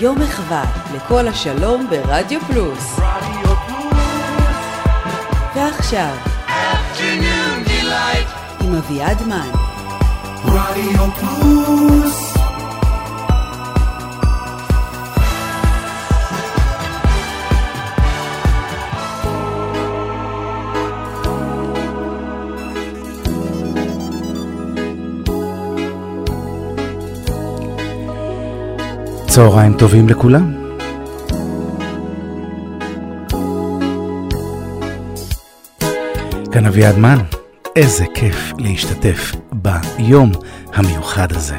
יום מחווה לכל השלום ברדיו פלוס. רדיו פלוס. ועכשיו, עם אביעד מן. רדיו פלוס. צהריים טובים לכולם. כאן אביעד מן, איזה כיף להשתתף ביום המיוחד הזה.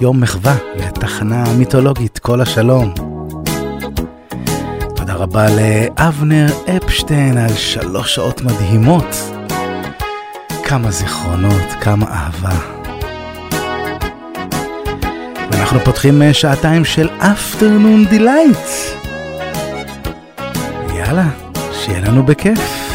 יום מחווה לתחנה המיתולוגית כל השלום. תודה רבה לאבנר אפשטיין על שלוש שעות מדהימות. כמה זיכרונות, כמה אהבה. אנחנו פותחים אה, שעתיים של afternoon דילייט. יאללה, שיהיה לנו בכיף.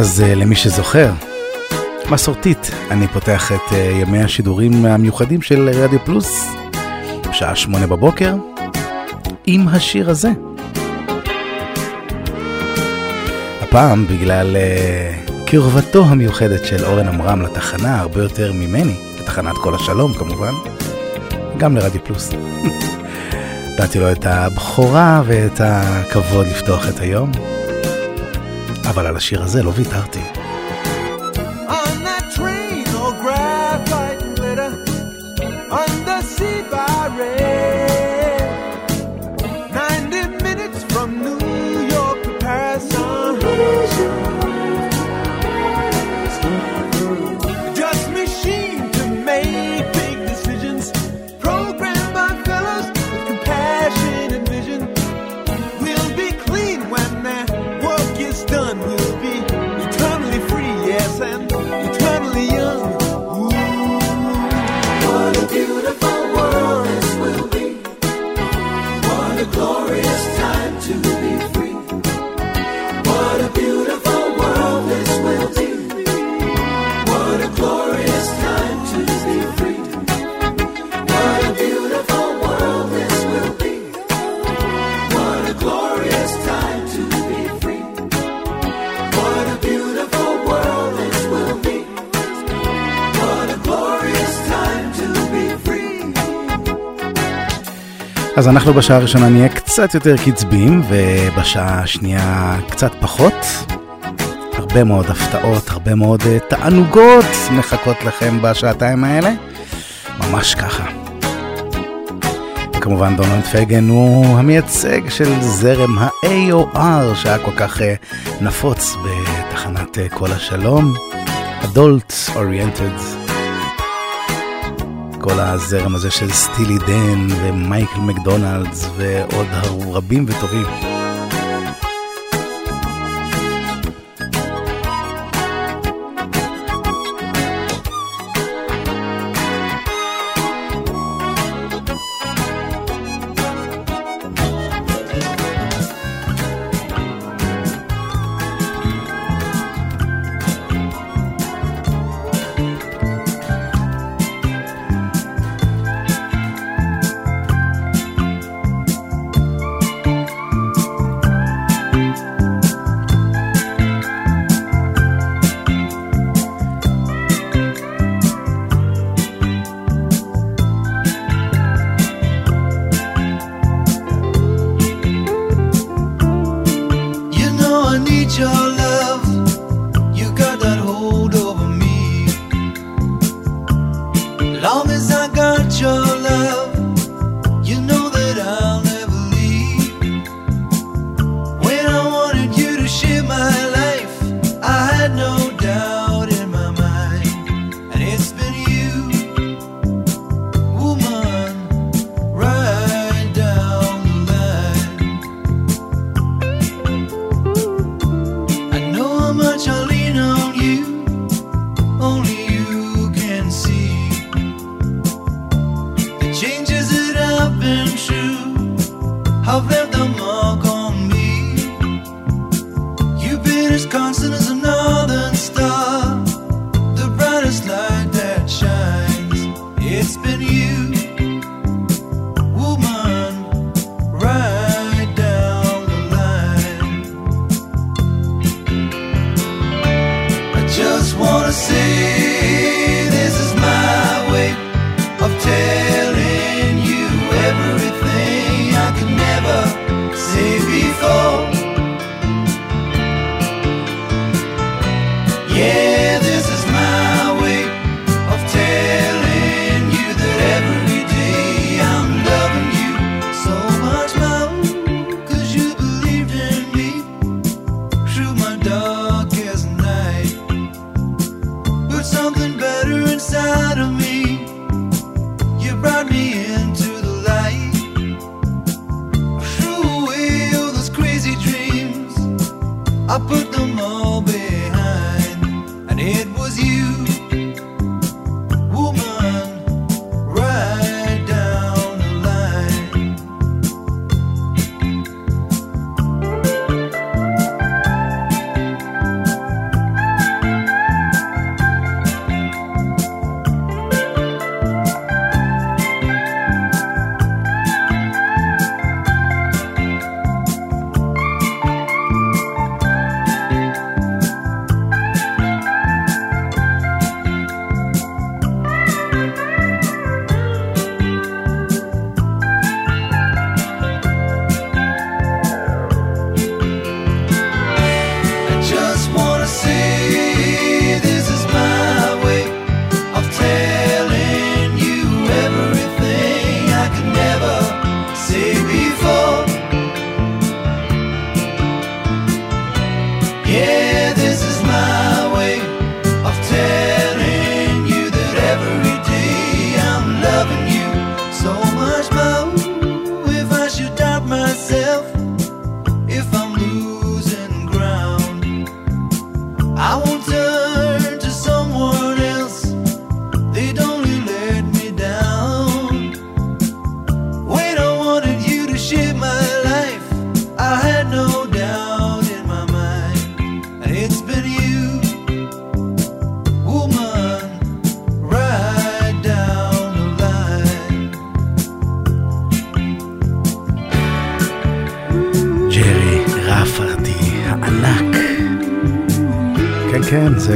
אז אה, למי שזוכר, מסורתית, אני פותח את אה, ימי השידורים המיוחדים של רדיו פלוס, בשעה שמונה בבוקר, עם השיר הזה. הפעם, בגלל uh, קרבתו המיוחדת של אורן עמרם לתחנה, הרבה יותר ממני, לתחנת כל השלום כמובן, גם לרדיו פלוס. נתתי לו את הבכורה ואת הכבוד לפתוח את היום. אבל על השיר הזה לא ויתרתי. אז אנחנו בשעה הראשונה נהיה קצת יותר קצביים, ובשעה השנייה קצת פחות. הרבה מאוד הפתעות, הרבה מאוד אה, תענוגות מחכות לכם בשעתיים האלה. ממש ככה. וכמובן דונלד פייגן הוא המייצג של זרם ה-AOR שהיה כל כך אה, נפוץ בתחנת אה, כל השלום. Adult Oriented כל הזרם הזה של סטילי דן ומייקל מקדונלדס ועוד רבים וטובים.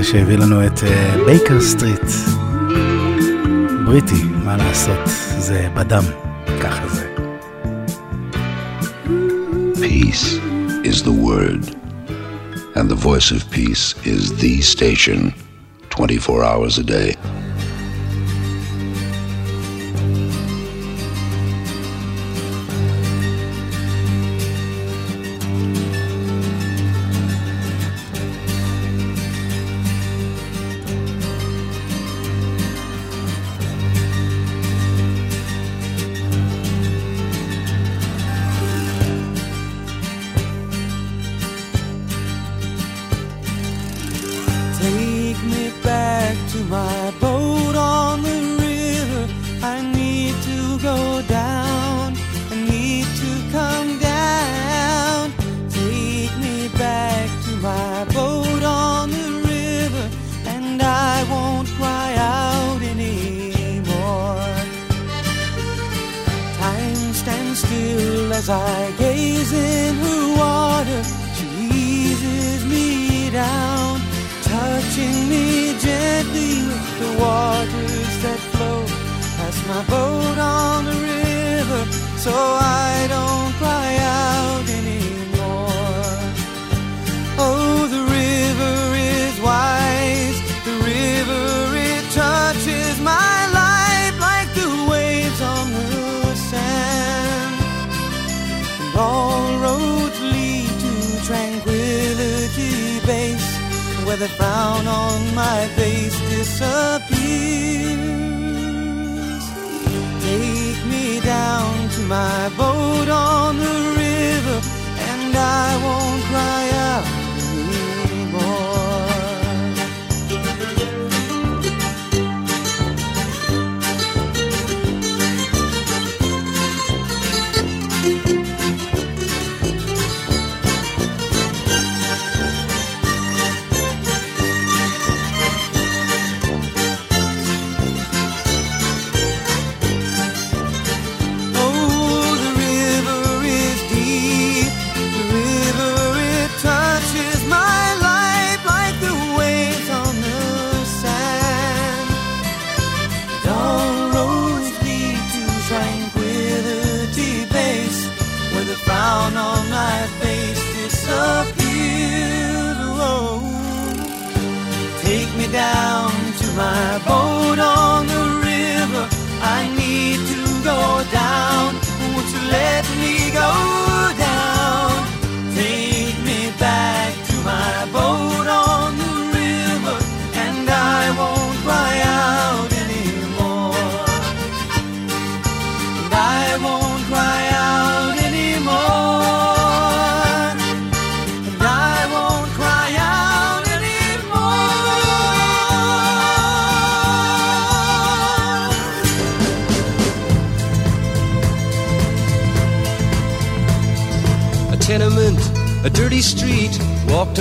שהביא לנו את בייקר uh, סטריט. בריטי, מה לעשות, זה בדם, ככה זה. Peace is the word. And the voice of peace is the station 24 hours a day. Where the frown on my face disappears. Take me down to my boat on the river, and I won't cry out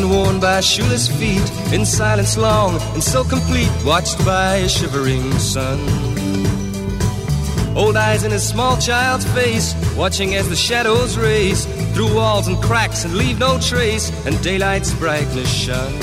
and worn by shoeless feet, in silence long and so complete, watched by a shivering sun. Old eyes in a small child's face, watching as the shadows race through walls and cracks and leave no trace, and daylight's brightness shone.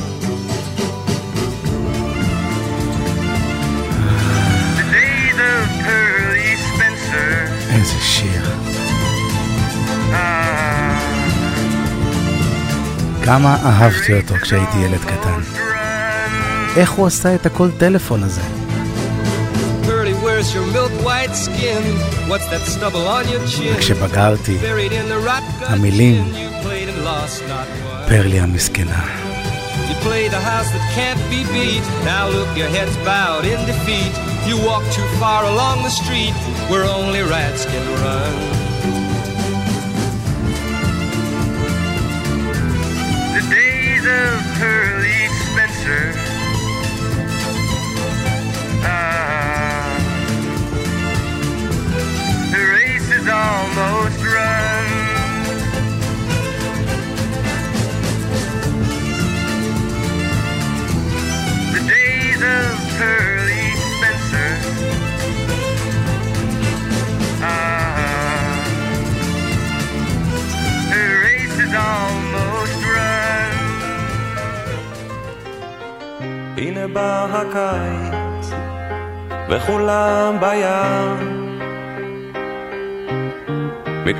כמה אהבתי אותו כשהייתי ילד קטן. איך הוא עשה את הקול טלפון הזה? וכשבגרתי, המילים. פרלי המסכנה. You play the house that can't be beat. Now look, your head's bowed in defeat. You walk too far along the street where only rats can run. respect.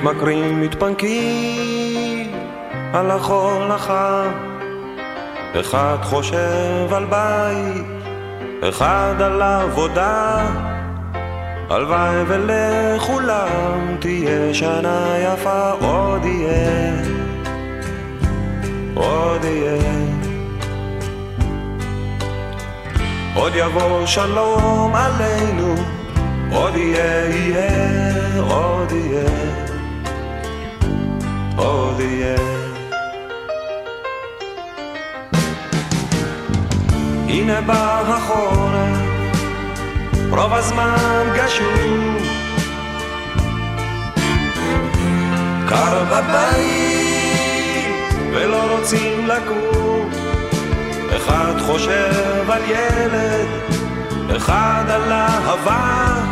מתמכרים, מתפנקים על החול החם. אחד חושב על בית, אחד על עבודה. הלוואי ולכולם תהיה שנה יפה, עוד יהיה, עוד יהיה. עוד יבוא שלום עלינו, עוד יהיה, יהיה, עוד יהיה, הנה בא החורף, רוב הזמן גשום. קר בבית, ולא רוצים לקום. אחד חושב על ילד, אחד על אהבה.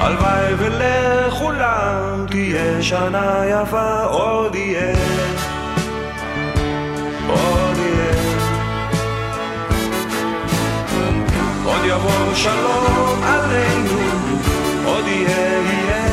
הלוואי ולכולם תהיה שנה יפה, עוד יהיה, עוד יהיה. עוד יבוא שלום עלינו, עוד יהיה, יהיה,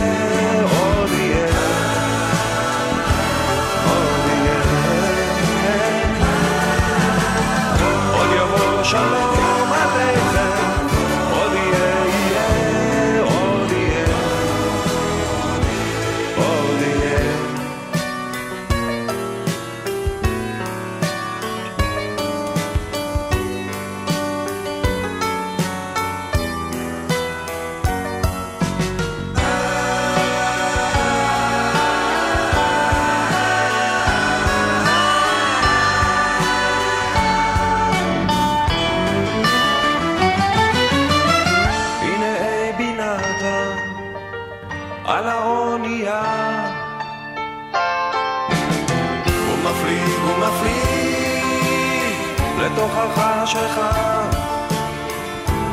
החשיכה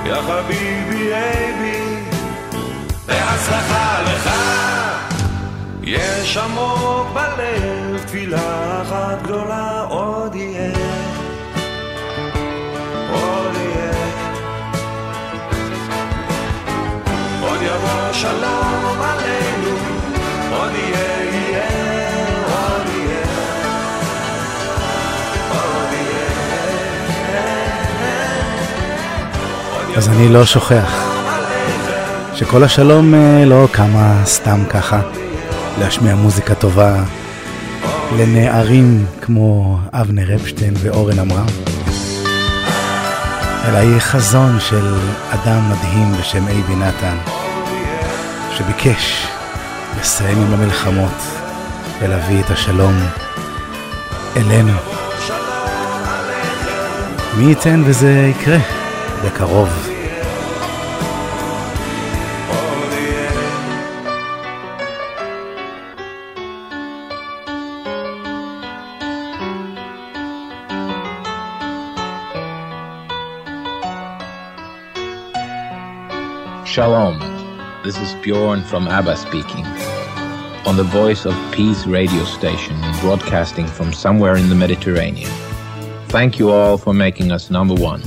יא חביבי אייבי. בהצלחה לך. יש עמוק בלב תפילה אחת גדולה עוד יהיה. עוד יהיה. עוד יבוא שלום עלינו, אז אני לא שוכח שכל השלום אה, לא קמה סתם ככה להשמיע מוזיקה טובה לנערים כמו אבנר אפשטיין ואורן עמרם, אלא היא חזון של אדם מדהים בשם אייבי נתן, שביקש לסיים עם המלחמות ולהביא את השלום אלינו. מי ייתן וזה יקרה בקרוב. Shalom. This is Bjorn from ABBA speaking. On the Voice of Peace radio station, broadcasting from somewhere in the Mediterranean. Thank you all for making us number one.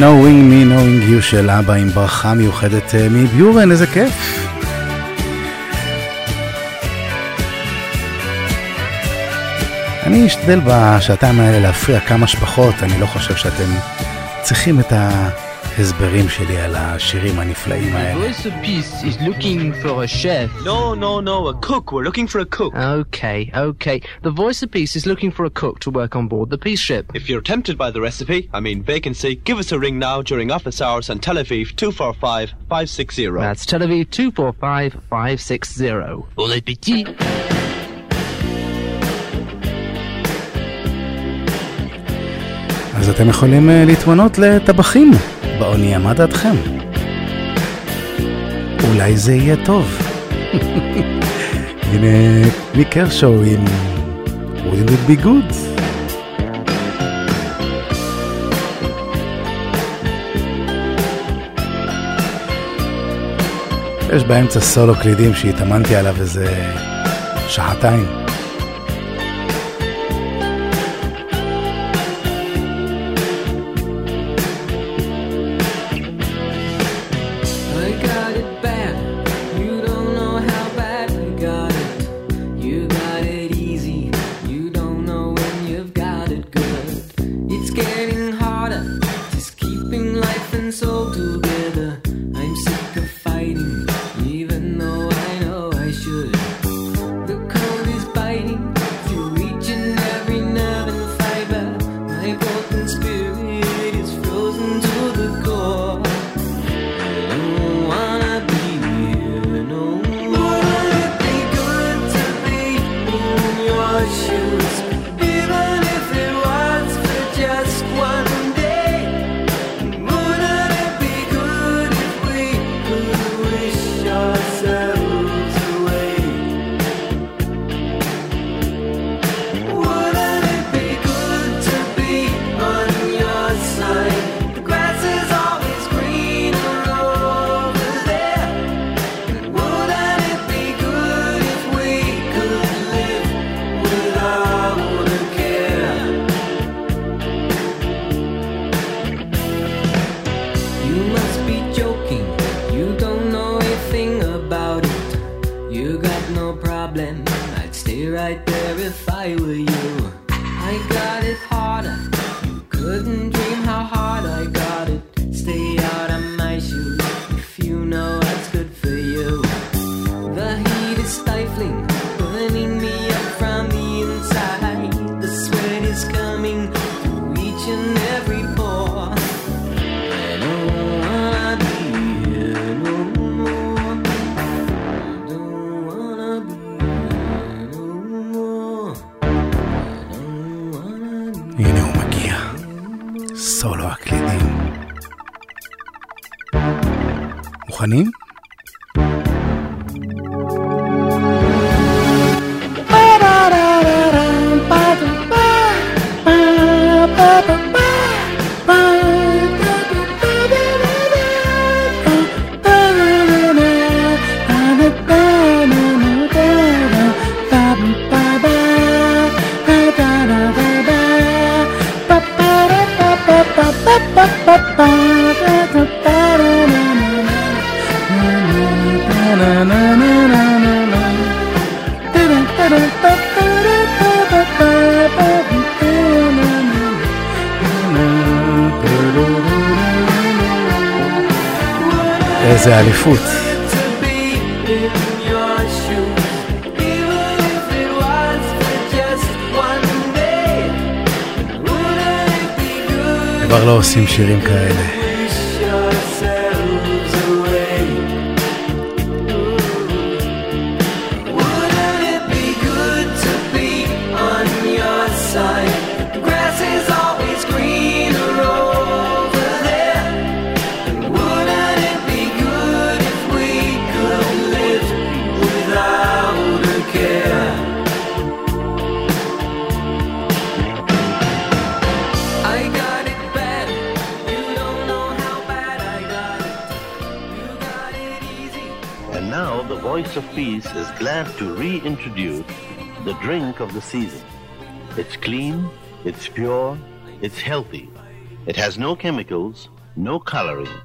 Knowing me, knowing you של אבא עם ברכה מיוחדת אה, מביורן, איזה כיף. אני אשתדל בשעתיים האלה להפריע כמה שפחות, אני לא חושב שאתם צריכים את ה... ההסברים שלי על השירים הנפלאים האלה. The voice of peace is looking for a chef. No, no, no, a cook. We're looking for a cook. Okay, okay. The voice of peace is looking for a cook to work on board the peace ship. If you're tempted by the recipe, I mean vacancy, give us a ring now during office hours on Tel Aviv 245-560. That's Tel Aviv 245-560. Bon appétit! אז אתם יכולים להתמנות לטבחים באונייה, מה דעתכם? אולי זה יהיה טוב. הנה מיקר קרשו עם wouldn't it be good? יש באמצע סולו קלידים שהתאמנתי עליו איזה שעתיים. זה אליפות. כבר לא עושים שירים כאלה. glad to reintroduce the drink of the season. It's clean, it's pure, it's healthy. It has no chemicals, no coloring.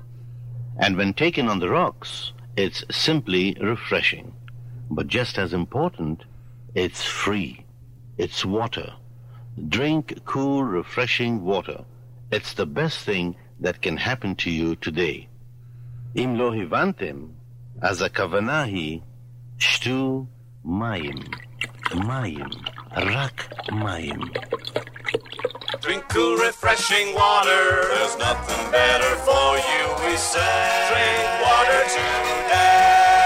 And when taken on the rocks, it's simply refreshing. But just as important, it's free. It's water. Drink cool, refreshing water. It's the best thing that can happen to you today. Im lo as a kavanahi Știu Maim, Maim, Rak Maim. Twinkle refreshing water, there's nothing better for you, we say. Drink water today.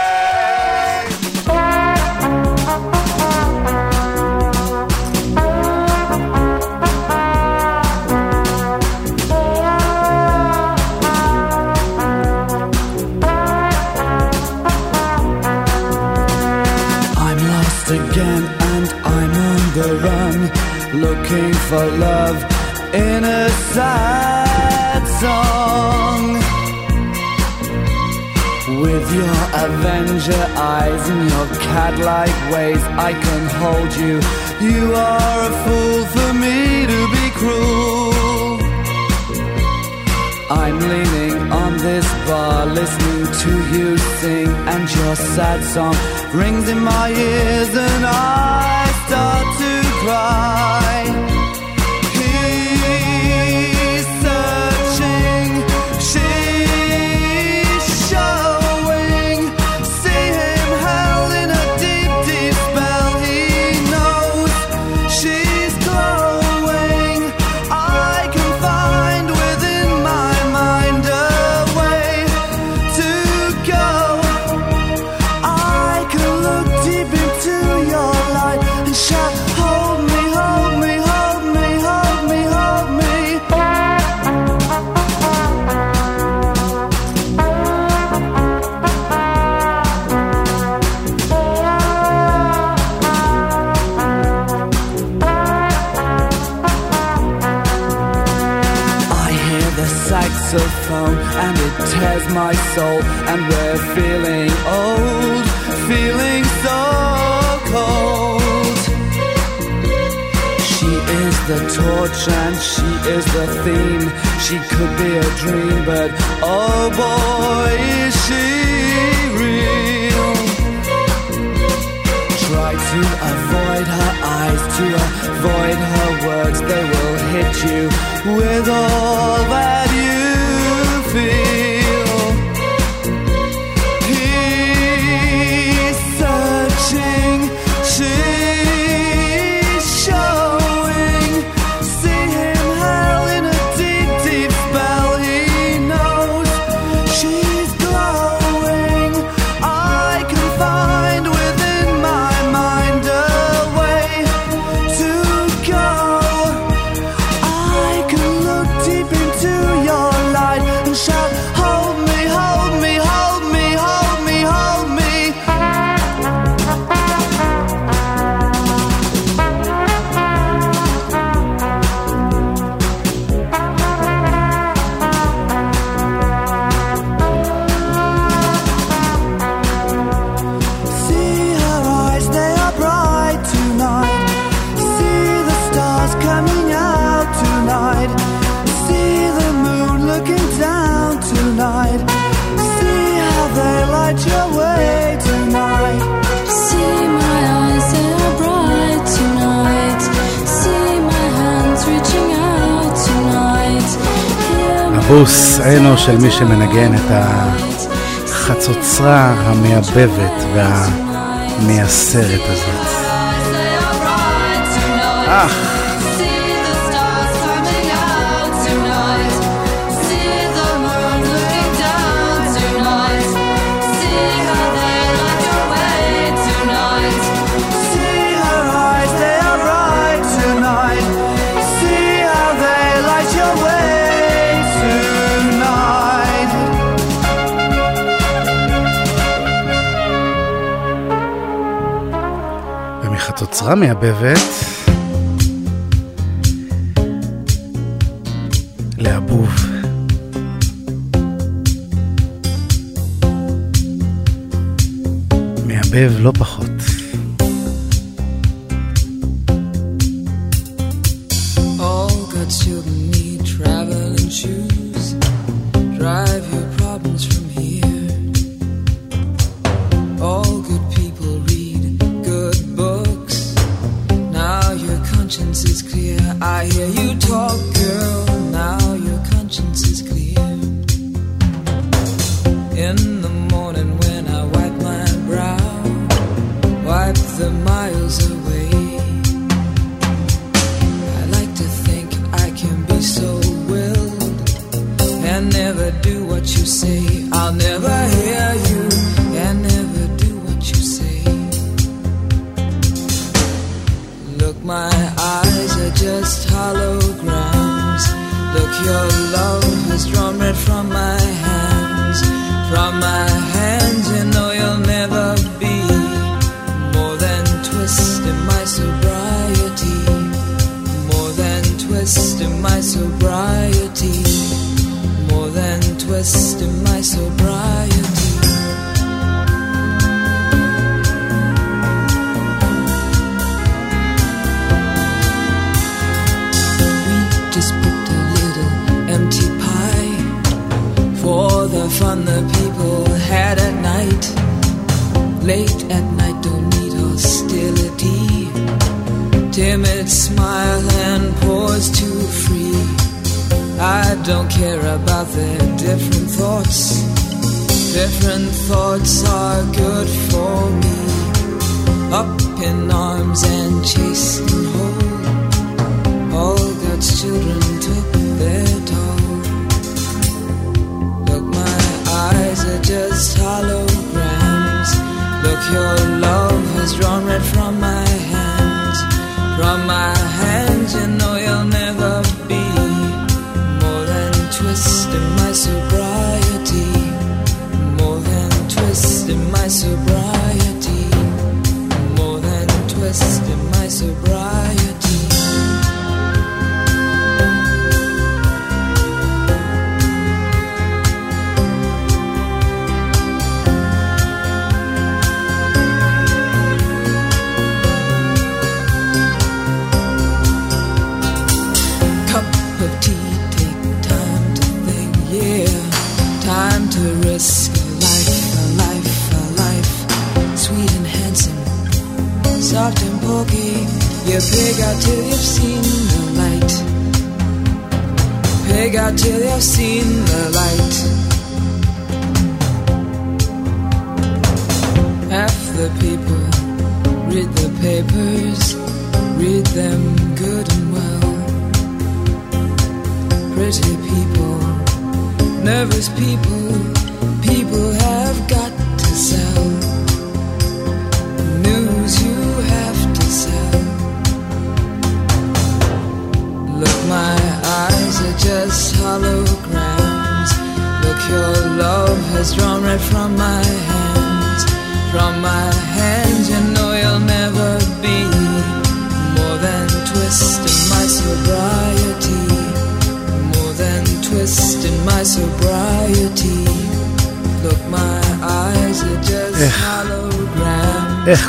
Looking for love in a sad song. With your Avenger eyes and your cat-like ways, I can hold you. You are a fool for me to be cruel. I'm leaning on this bar, listening to you sing, and your sad song rings in my ears, and I start to cry. Soul, and we're feeling old, feeling so cold. She is the torch and she is the theme. She could be a dream, but oh boy, is she real. Try to avoid her eyes, to avoid her words. They will hit you with all that you feel. הבוס אינו של מי שמנגן את החצוצרה המייבבת והמייסרת הזאת. אך, יצרה מייבבת. לאבוב. מייבב לא פחות. Late at night, don't need hostility. Timid smile and pause too free. I don't care about their different thoughts. Different thoughts are good for me. Up in arms and chasing home. All God's children took their toll. Look, my eyes are just hollow your love has drawn red from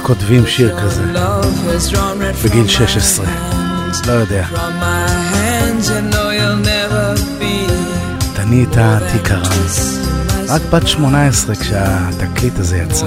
כותבים שיר כזה? בגיל 16. לא יודע. תנית תיקרה. רק בת 18 כשהתקליט הזה יצא.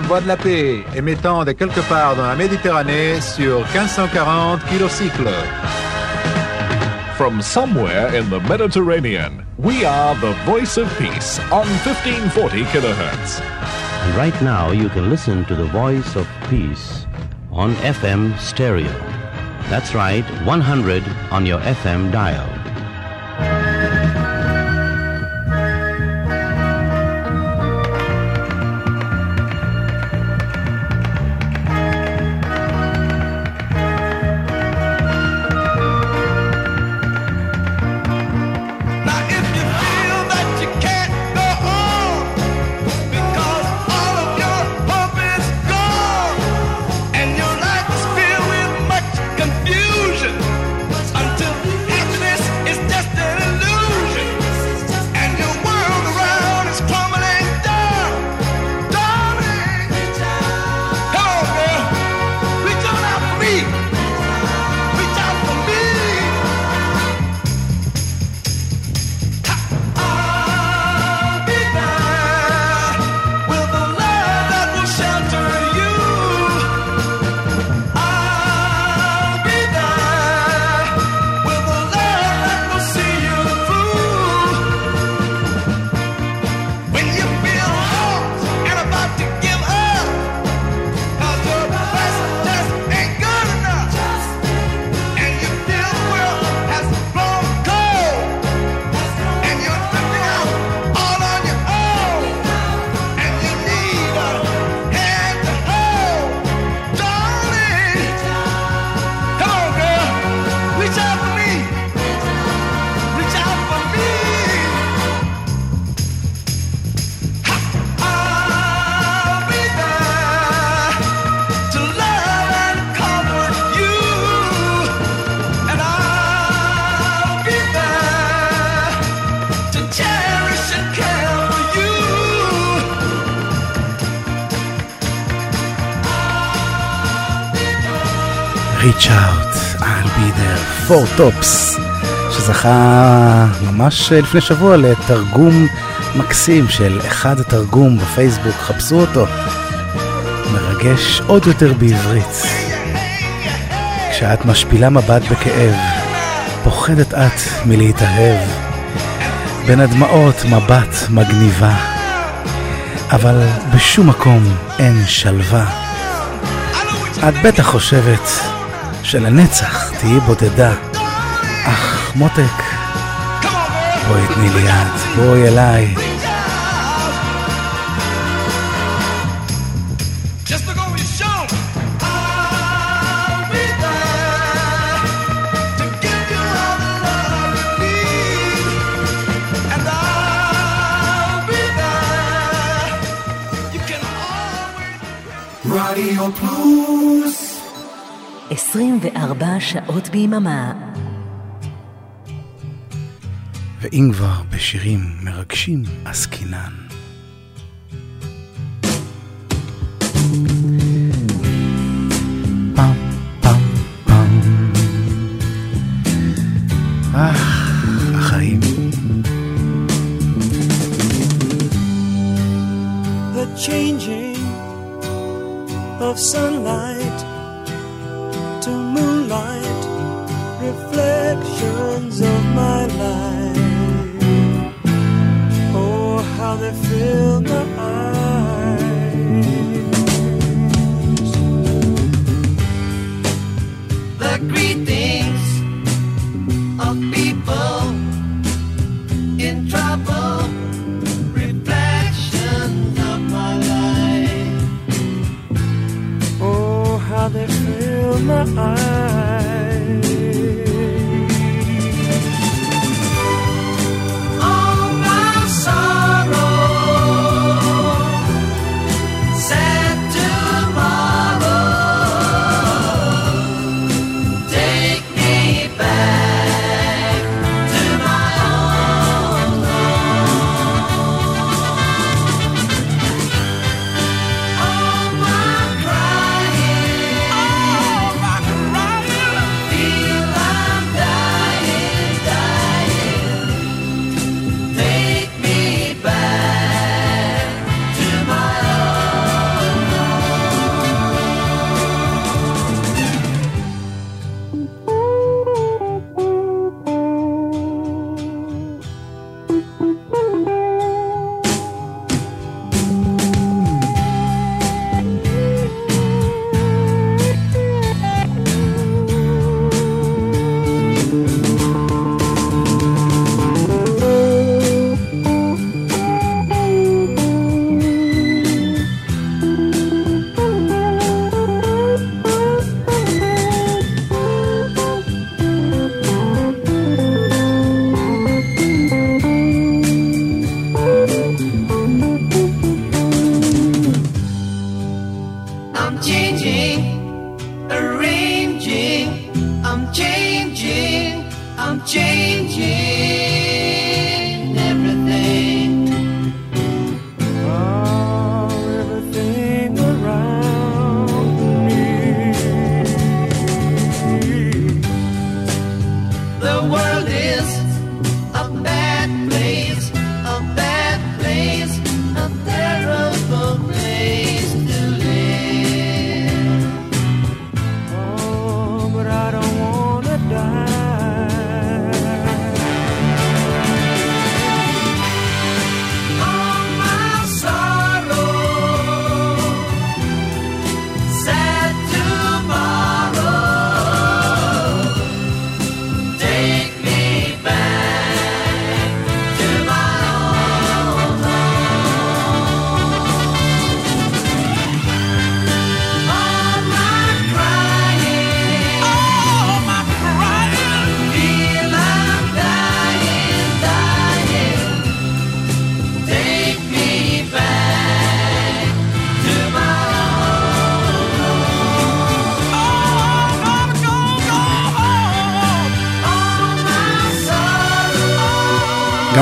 La voie de la paix, émettant de quelque part dans la Méditerranée sur 1540 kilocycles. From somewhere in the Mediterranean, we are the voice of peace on 1540 kilohertz. And right now you can listen to the voice of peace on FM stereo. That's right, 100 on your FM dial. טופס, שזכה ממש לפני שבוע לתרגום מקסים של אחד התרגום בפייסבוק, חפשו אותו. מרגש עוד יותר בעברית. כשאת משפילה מבט בכאב, פוחדת את מלהתאהב. בין הדמעות מבט מגניבה, אבל בשום מקום אין שלווה. את בטח חושבת שלנצח תהיי בודדה, מותק, בואי תני לי יד, בואי אליי. רדיו פלוס 24 שעות ביממה. ואם כבר בשירים מרגשים עסקינן.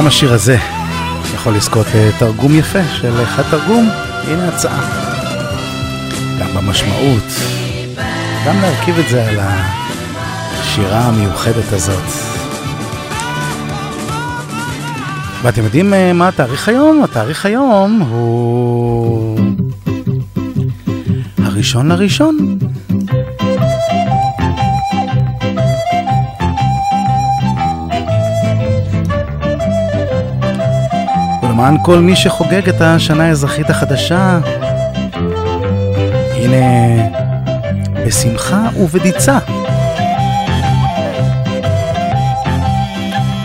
גם השיר הזה יכול לזכות לתרגום יפה של אחד תרגום, הנה הצעה. גם במשמעות, גם להרכיב את זה על השירה המיוחדת הזאת. ואתם יודעים אה, מה התאריך היום? התאריך היום הוא... הראשון לראשון. ולמען כל מי שחוגג את השנה האזרחית החדשה, הנה בשמחה ובדיצה.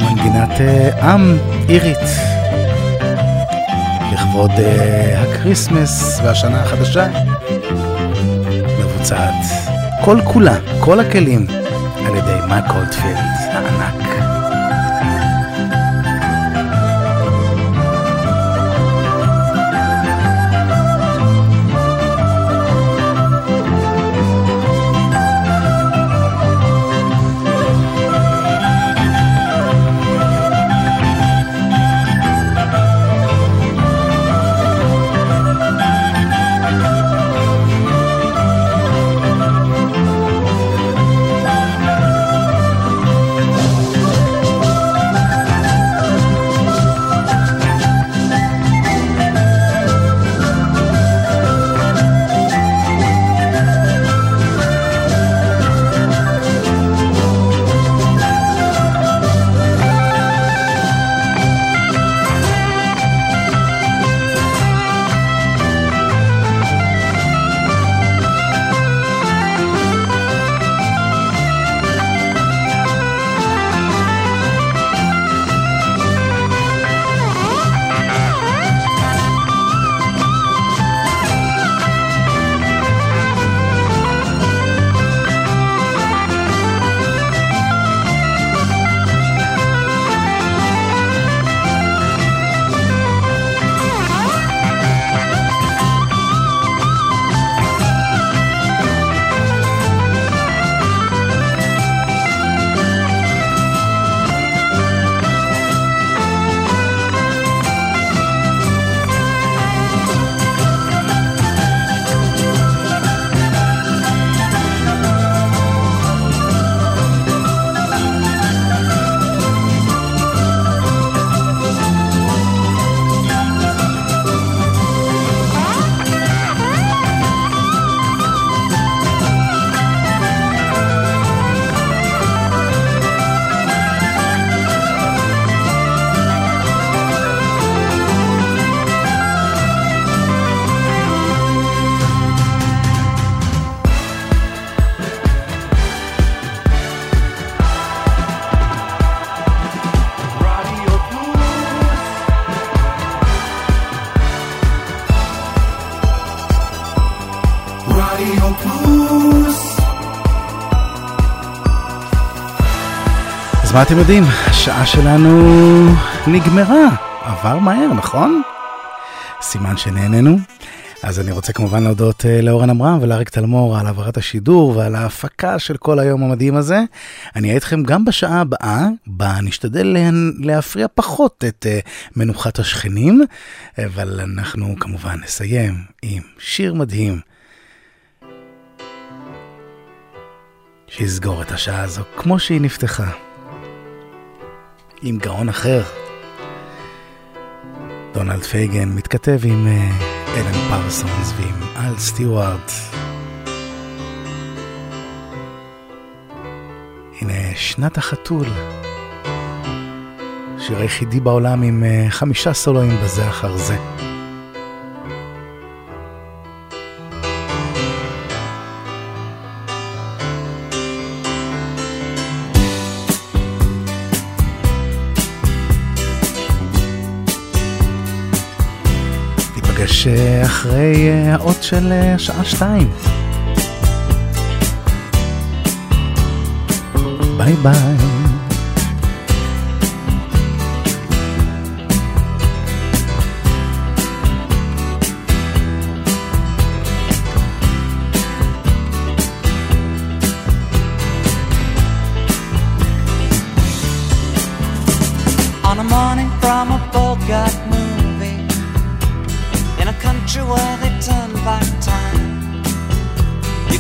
מנגינת אה, עם אירית לכבוד אה, הקריסמס והשנה החדשה מבוצעת כל כולה, כל הכלים על ידי מייק אולדפילד הענק. מה אתם יודעים? השעה שלנו נגמרה. עבר מהר, נכון? סימן שנהננו. אז אני רוצה כמובן להודות אה, לאורן עמרם ולאריק תלמור על העברת השידור ועל ההפקה של כל היום המדהים הזה. אני אהיה איתכם גם בשעה הבאה, בה נשתדל לה- להפריע פחות את אה, מנוחת השכנים, אבל אנחנו כמובן נסיים עם שיר מדהים. שיסגור את השעה הזו כמו שהיא נפתחה. עם גאון אחר. דונלד פייגן מתכתב עם אה, אלן פרסונס ועם אל סטיוארט. הנה שנת החתול. שיר היחידי בעולם עם אה, חמישה סולואים בזה אחר זה. ניפגש אה, אחרי אה, האות של אה, שעה שתיים. ביי ביי. On a morning from a Bogart movie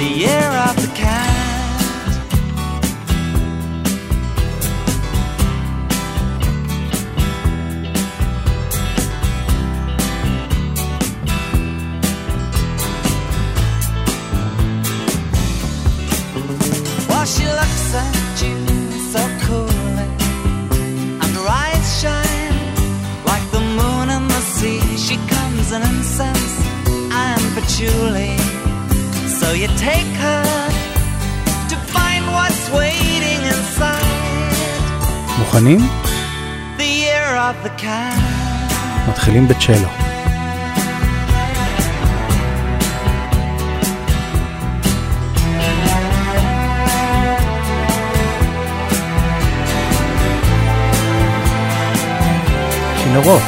the year of the cat. האולפנים. מתחילים בצ'לו. כינורות.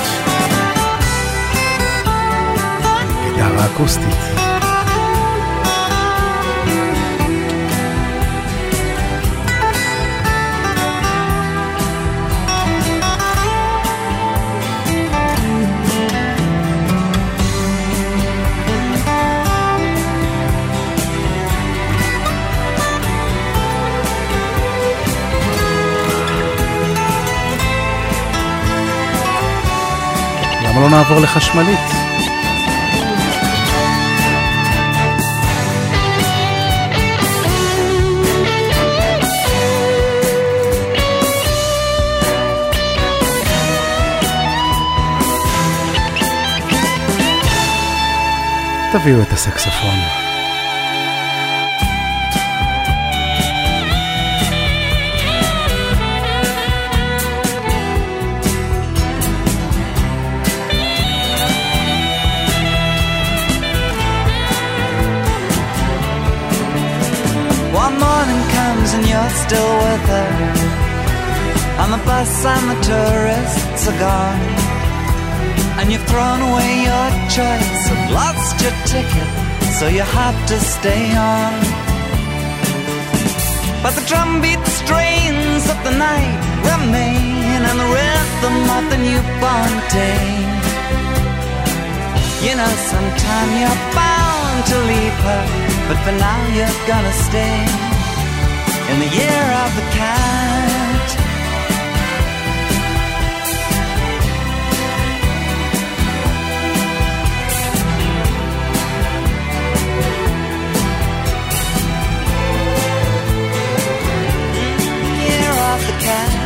גדרה אקוסטית. למה לא נעבור לחשמלית? תביאו את הסקסופון. Still with her. On the bus and the tourists are gone. And you've thrown away your choice and lost your ticket, so you have to stay on. But the drumbeat strains of the night remain and the rhythm of the newborn day. You know, sometime you're bound to leave her, but for now you're gonna stay in the year of the cat. Year of the cat.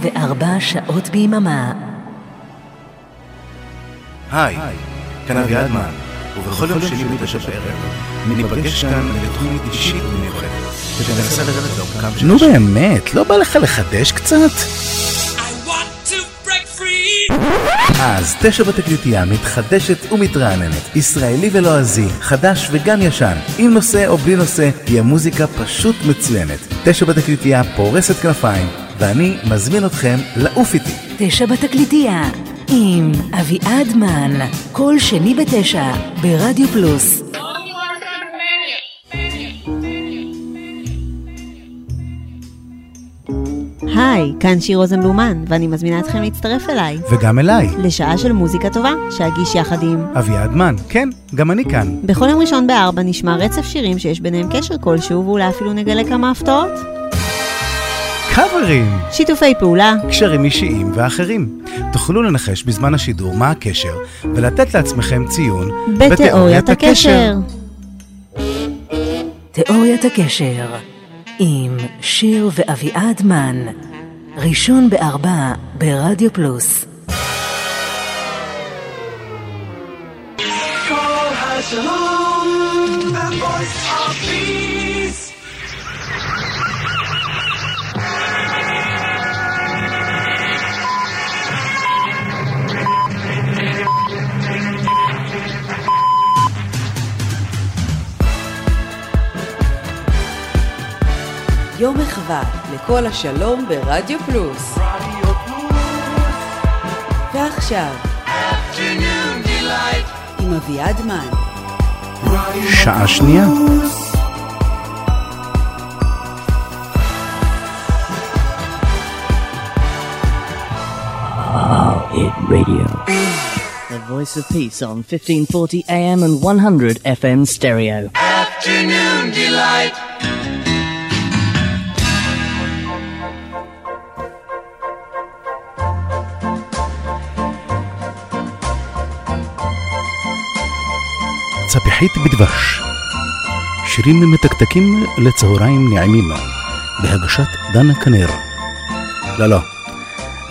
24 שעות ביממה. היי, כאן אביעד מן, ובכל יום שני בתשע בערב, ניפגש כאן לתוכנית אישית ומיוחדת, שתנסה לרדת לעומקם של... נו באמת, לא בא לך לחדש קצת? אז תשע בתקליטייה מתחדשת ומתרעננת, ישראלי ולועזי, חדש וגם ישן, עם נושא או בלי נושא, תהיה מוזיקה פשוט מצוינת. תשע בתקליטייה פורסת כנפיים, ואני מזמין אתכם לעוף איתי. תשע בתקליטייה, עם אביעד מן, כל שני בתשע, ברדיו פלוס. היי, כאן שיר רוזנבלומן, ואני מזמינה אתכם להצטרף אליי. וגם אליי, לשעה של מוזיקה טובה, שאגיש יחד עם... אביעד מן, כן, גם אני כאן. בכל יום ראשון בארבע נשמע רצף שירים שיש ביניהם קשר כלשהו, ואולי אפילו נגלה כמה הפתעות. קאברים! שיתופי פעולה, קשרים אישיים ואחרים. תוכלו לנחש בזמן השידור מה הקשר, ולתת לעצמכם ציון בתיאוריית הקשר. תיאוריית הקשר, עם שיר ואביעד מן, ראשון בארבע, ברדיו פלוס. כל השלום אהבה לקול השלום ברדיו פלוס. רדיו פלוס. ועכשיו, עם אביעד מן. שעה שנייה. Radio. The voice of peace on 1540 AM and 100 FM stereo. Afternoon Delight. צפיחית בדבש. שירים מתקתקים לצהריים נעימים, בהגשת דנה כנר. לא, לא,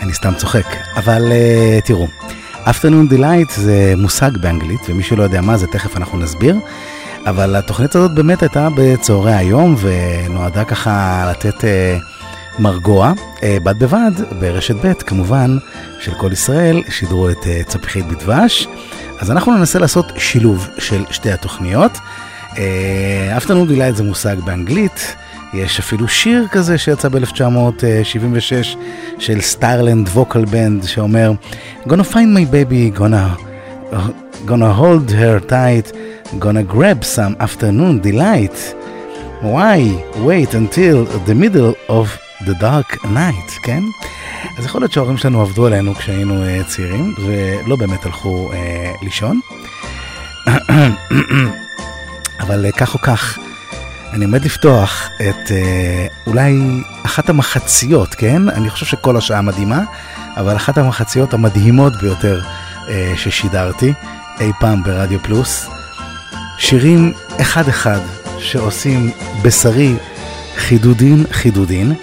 אני סתם צוחק, אבל uh, תראו, Afternoon Delight זה מושג באנגלית, ומי שלא יודע מה זה, תכף אנחנו נסביר. אבל התוכנית הזאת באמת הייתה בצהרי היום, ונועדה ככה לתת uh, מרגוע. Uh, בד בבד, ברשת ב', כמובן, של כל ישראל, שידרו את uh, צפיחית בדבש. אז אנחנו ננסה לעשות שילוב של שתי התוכניות. אפטרנוד דילייט זה מושג באנגלית, יש אפילו שיר כזה שיצא ב-1976 של סטארלנד ווקל בנד שאומר gonna find my baby, gonna, gonna hold her tight, gonna grab some afternoon delight. Why wait until the middle of the dark night, כן? אז יכול להיות שההורים שלנו עבדו עלינו כשהיינו uh, צעירים ולא באמת הלכו uh, לישון. אבל uh, כך או כך, אני עומד לפתוח את uh, אולי אחת המחציות, כן? אני חושב שכל השעה מדהימה, אבל אחת המחציות המדהימות ביותר uh, ששידרתי אי פעם ברדיו פלוס. שירים אחד-אחד שעושים בשרי חידודין חידודין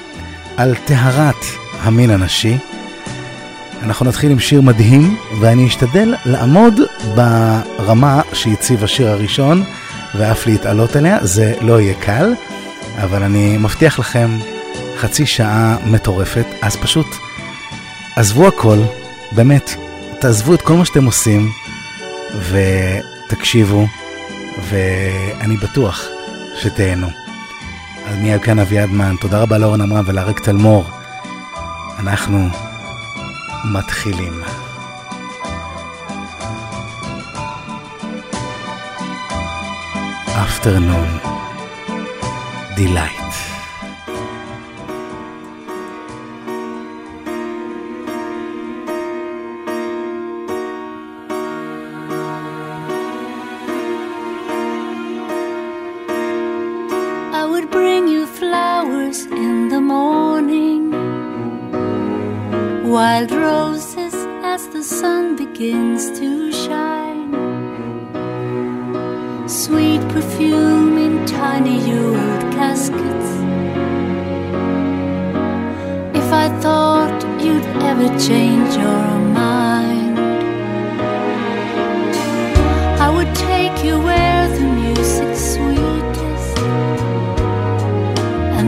על טהרת המין הנשי. אנחנו נתחיל עם שיר מדהים, ואני אשתדל לעמוד ברמה שהציב השיר הראשון, ואף להתעלות אליה. זה לא יהיה קל, אבל אני מבטיח לכם חצי שעה מטורפת, אז פשוט עזבו הכל, באמת, תעזבו את כל מה שאתם עושים, ותקשיבו, ואני בטוח שתהנו. אז נהיה כאן אביעד מן, תודה רבה לאורן עמרם ולאריק תלמור. אנחנו מתחילים. Afternoon Delight.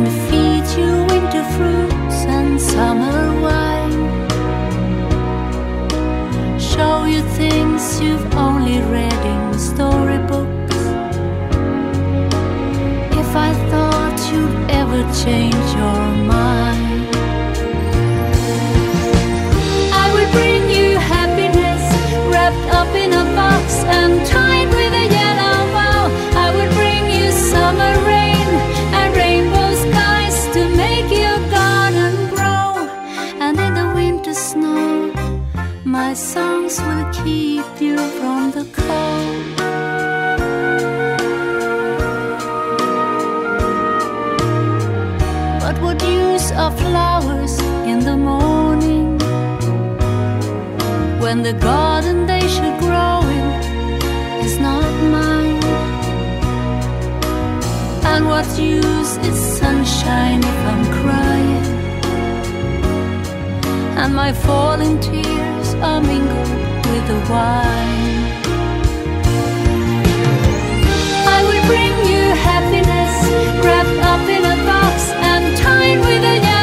Feed you winter fruits and summer wine. Show you things you've only read in storybooks. If I thought you'd ever change are flowers in the morning when the garden they should grow in is not mine? And what use is sunshine if I'm crying? And my falling tears are mingled with the wine. I will bring you happiness wrapped up in a box and tied with a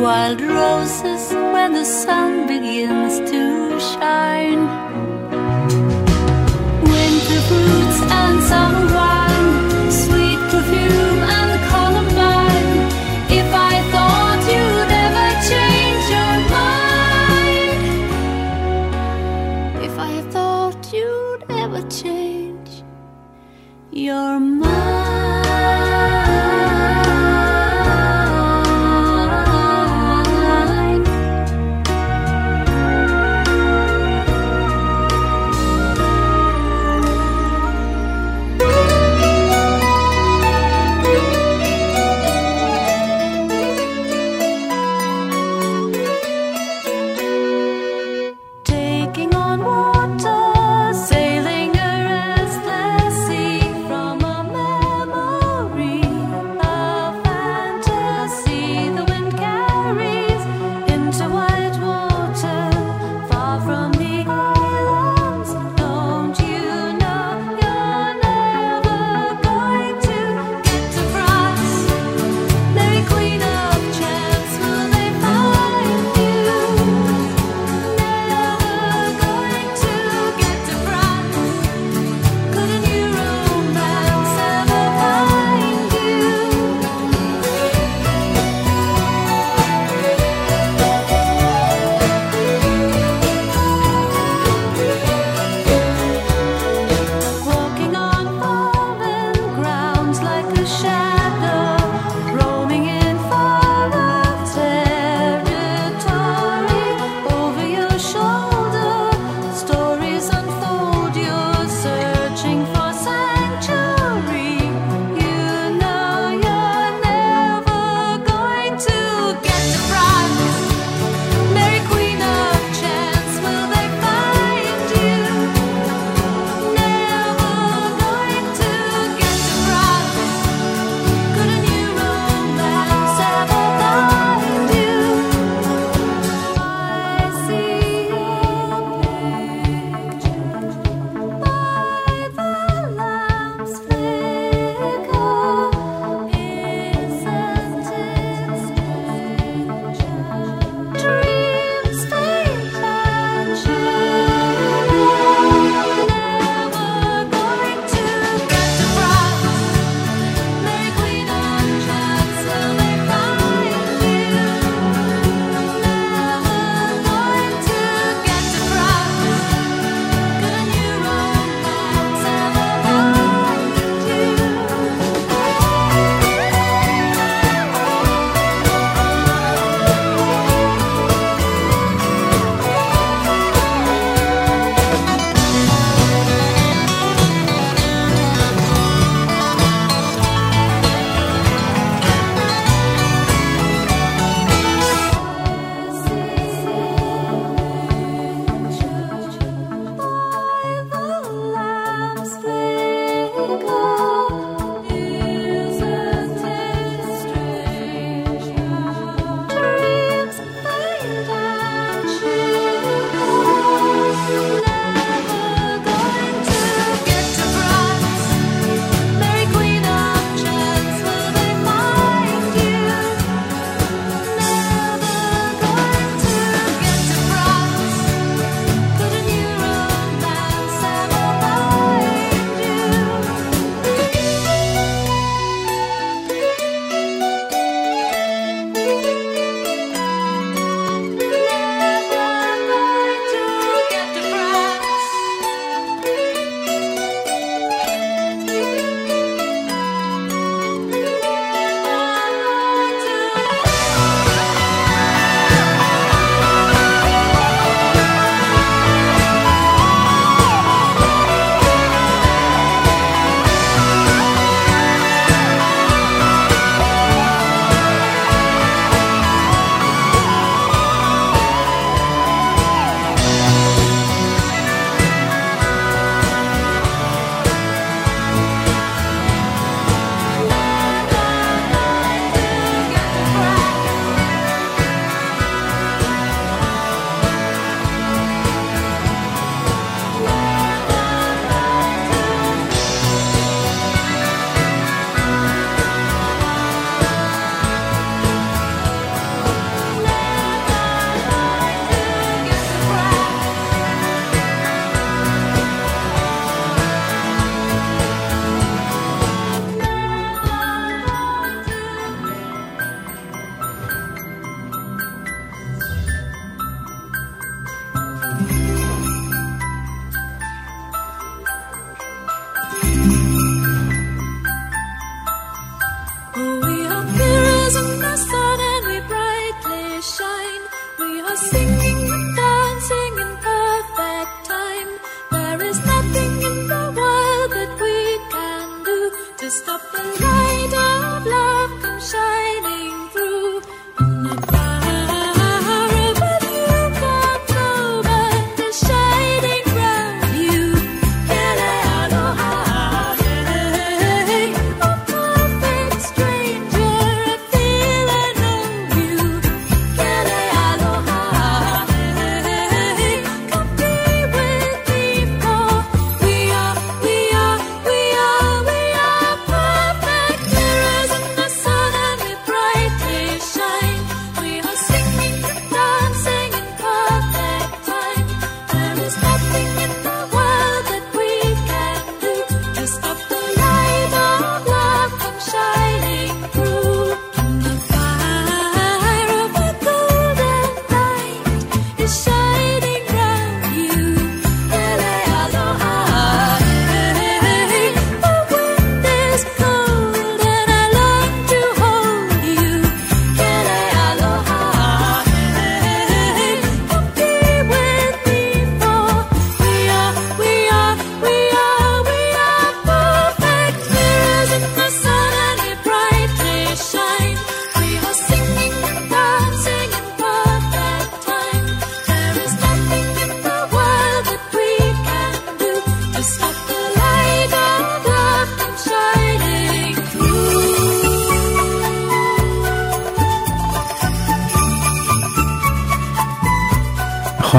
wild roses when the sun begins to shine,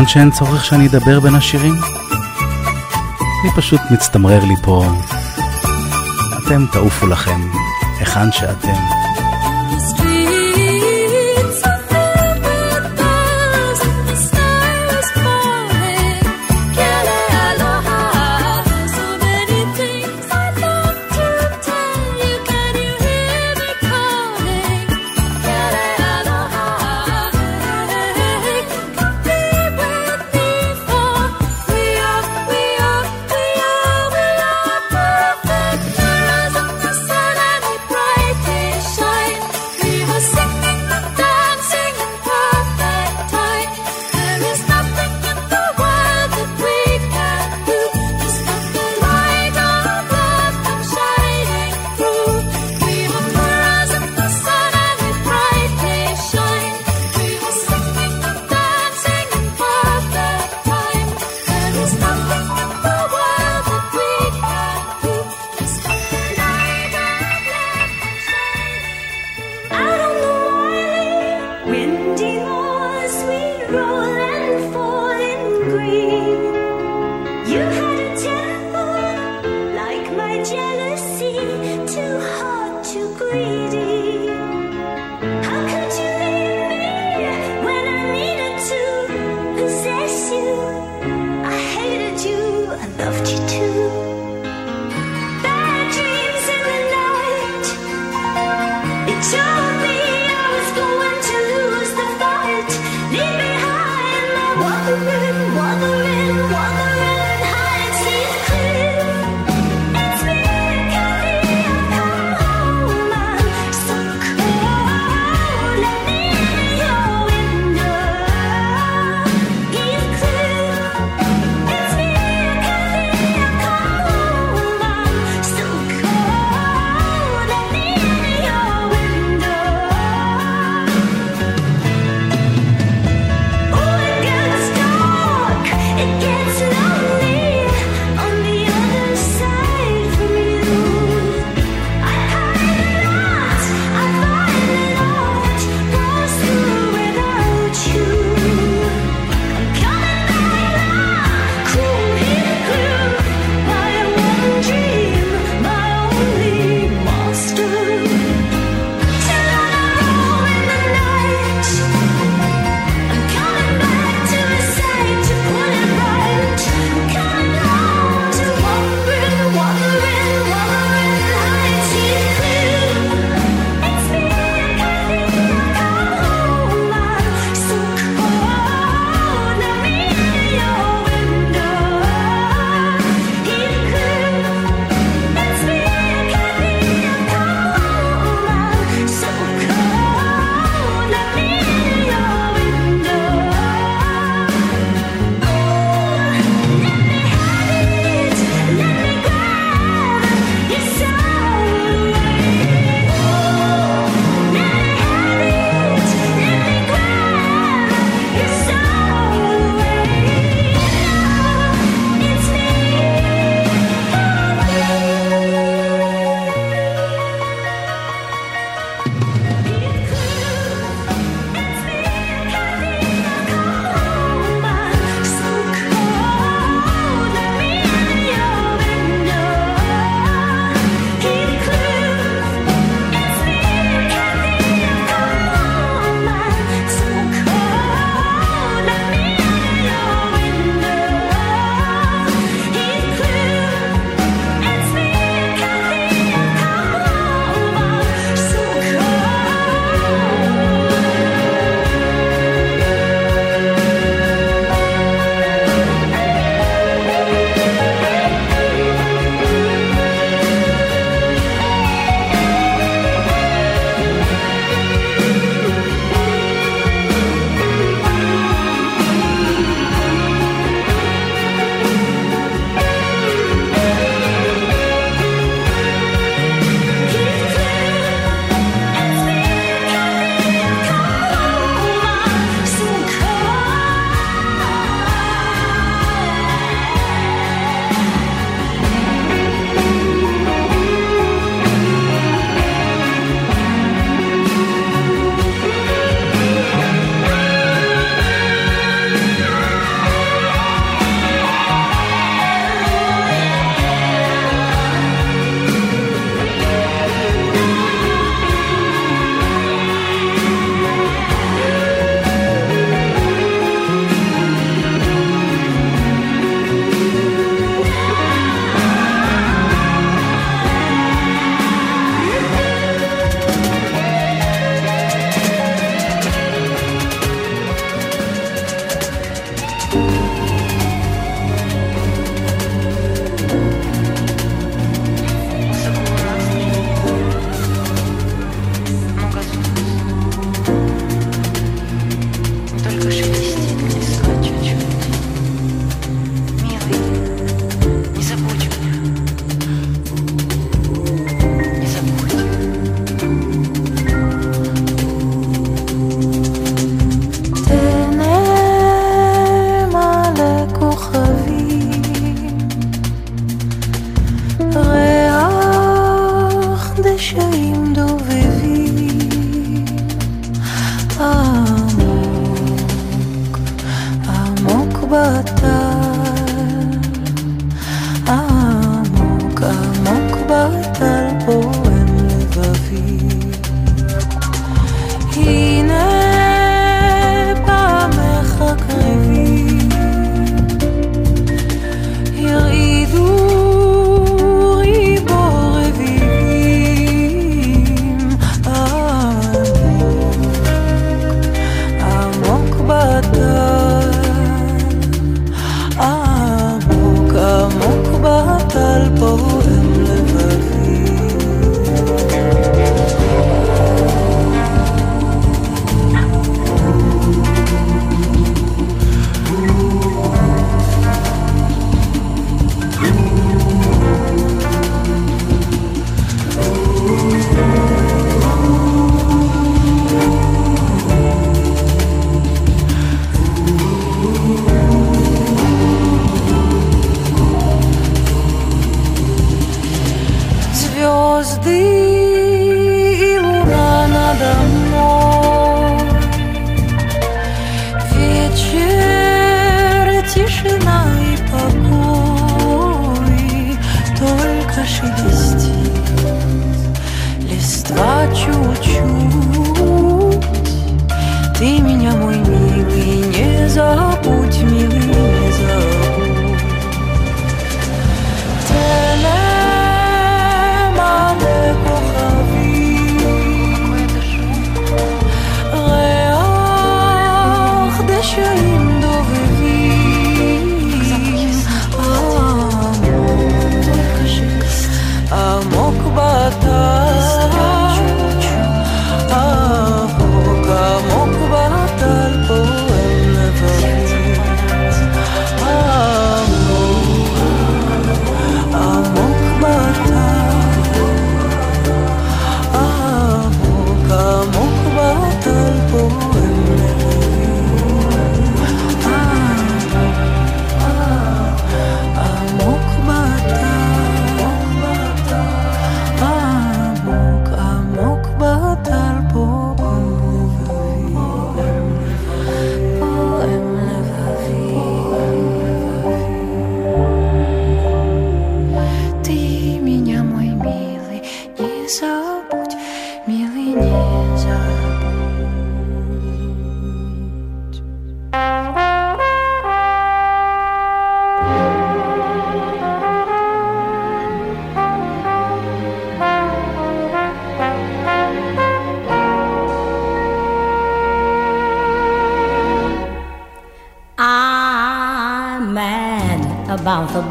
נכון שאין צורך שאני אדבר בין השירים? אני פשוט מצטמרר לי פה. אתם תעופו לכם, היכן שאתם. It gets lost.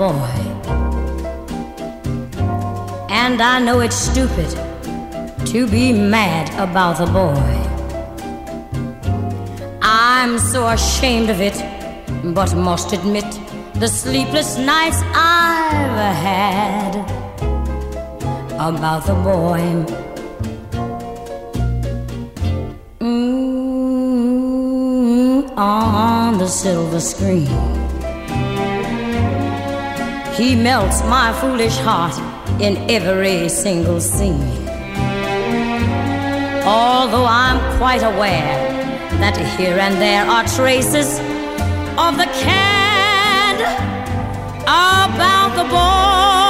Boy. And I know it's stupid to be mad about the boy. I'm so ashamed of it, but must admit the sleepless nights I've had about the boy. Mm, on the silver screen. He melts my foolish heart in every single scene. Although I'm quite aware that here and there are traces of the cad about the boy.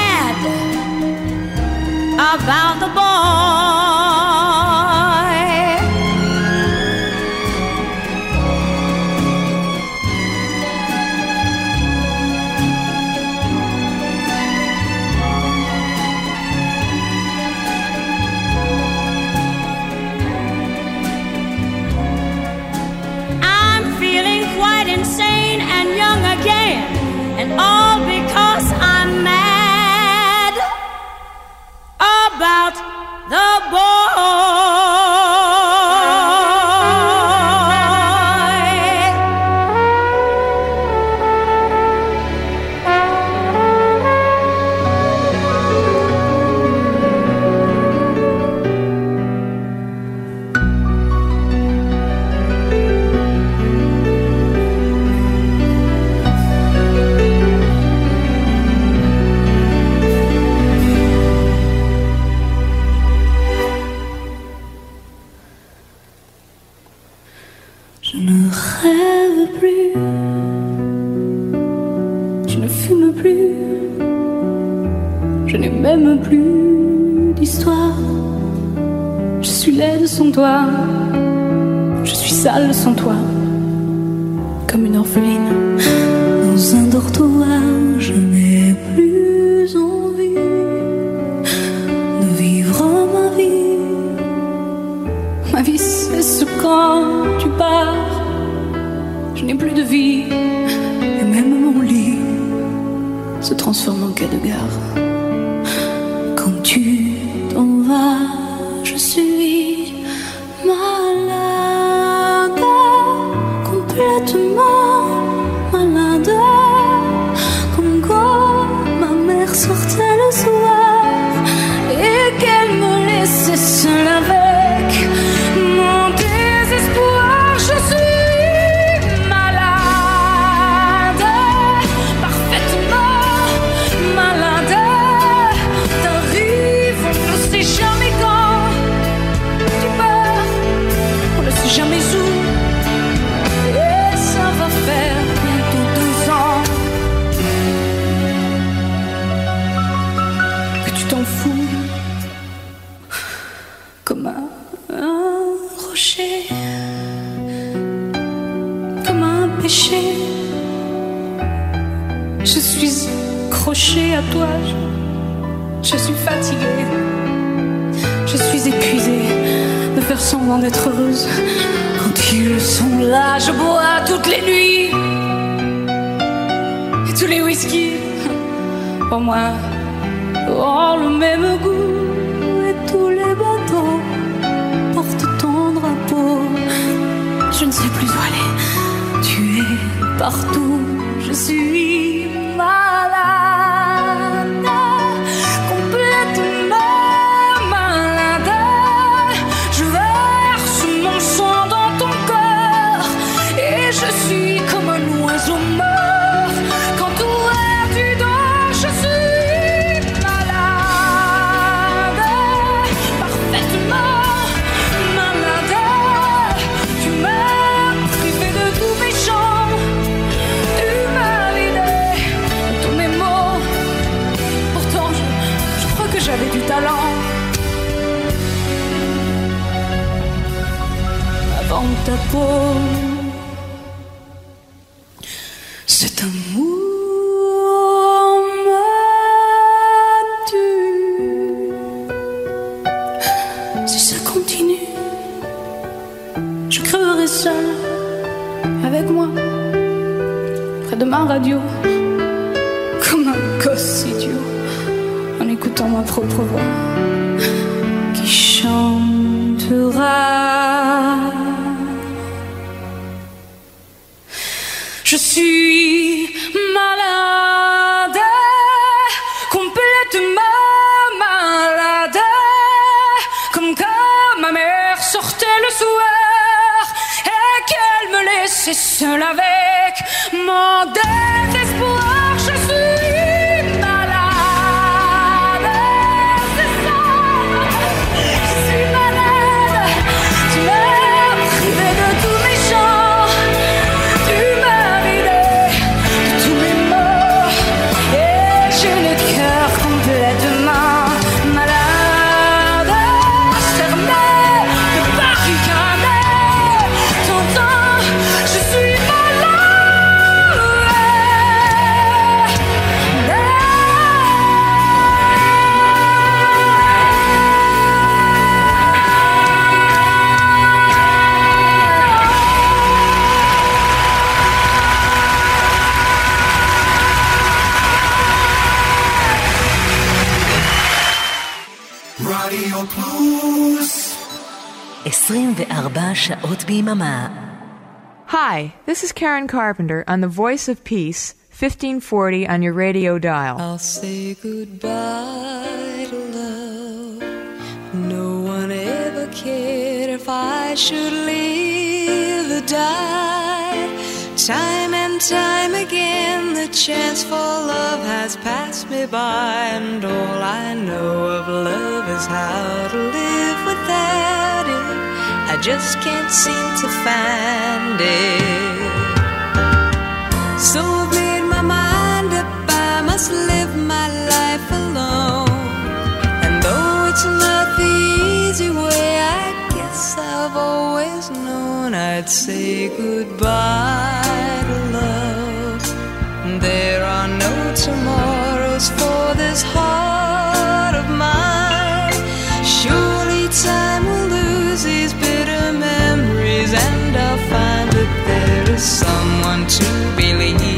about the boy. I'm feeling quite insane and young again, and all because the boy. Toi, je suis sale sans toi, comme une orpheline dans un dortoir. Je n'ai plus envie de vivre ma vie. Ma vie cesse quand tu pars. Je n'ai plus de vie. Et même mon lit se transforme en quai de gare. Je suis accrochée à toi, je, suis fatiguée, je suis épuisée de faire semblant d'être heureuse. Quand ils sont là, je bois toutes les nuits et tous les whisky. Pour moi, ont le même goût et tous les bateaux portent ton drapeau. Je ne sais plus où aller, partout, je suis malade, qui chantera. Je suis malade, complètement malade, comme quand ma mère sortait le soir et qu'elle me laissait seule avec mon désespoir. שעות ביממה Hi, this is Karen Carpenter on The Voice of Peace, 1540 on your radio dial. I'll say goodbye to love. No one ever cared if I should live or die. Time and time again, the chance for love has passed me by, and all I know of love is how to live without it. Just can't seem to find it. So I've made my mind up, I must live my life alone. And though it's not the easy way, I guess I've always known I'd say goodbye to love. There are no tomorrows for this heart someone to believe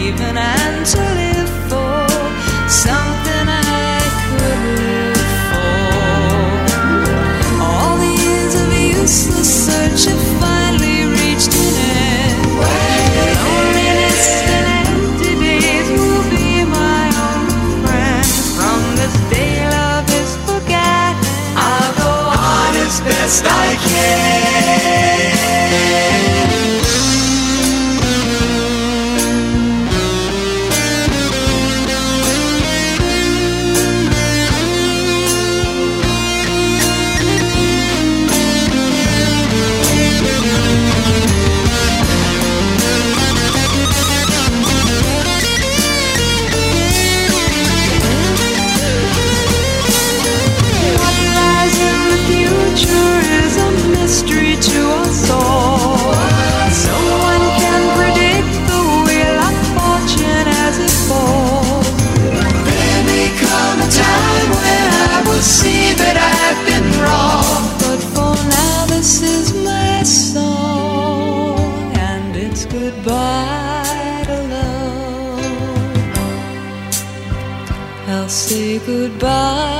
白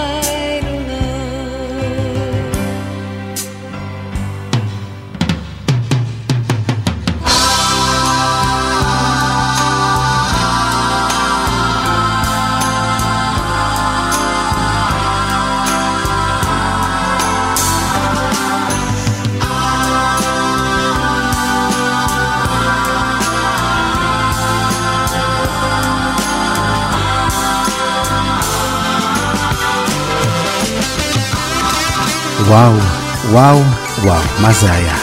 וואו, וואו, וואו, מה זה היה?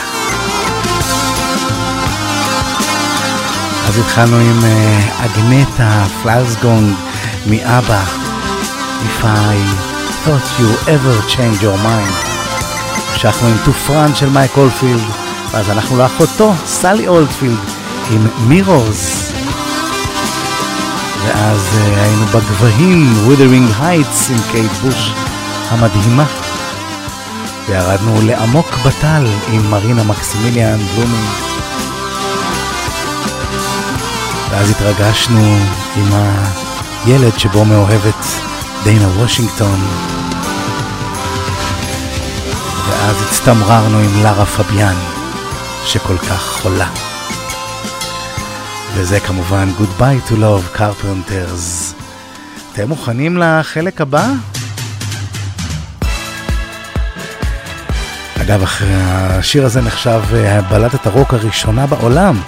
אז התחלנו עם uh, אגנטה פלאוסגונג מאבא. If I thought you ever change your mind. המשכנו עם תופרן של מייק אולפילד, ואז הלכנו לאחותו, סלי אולדפילד, עם מירורס. ואז uh, היינו בגבהים, ווית'רינג הייטס עם קייט בוש המדהימה. וירדנו לעמוק בטל עם מרינה מקסימיליאן בלומינג. ואז התרגשנו עם הילד שבו מאוהבת דיינה וושינגטון. ואז הצטמררנו עם לרה פביאן, שכל כך חולה. וזה כמובן Goodbye to Love Carpenters. אתם מוכנים לחלק הבא? אגב, השיר הזה נחשב אה, בלדת הרוק הראשונה בעולם.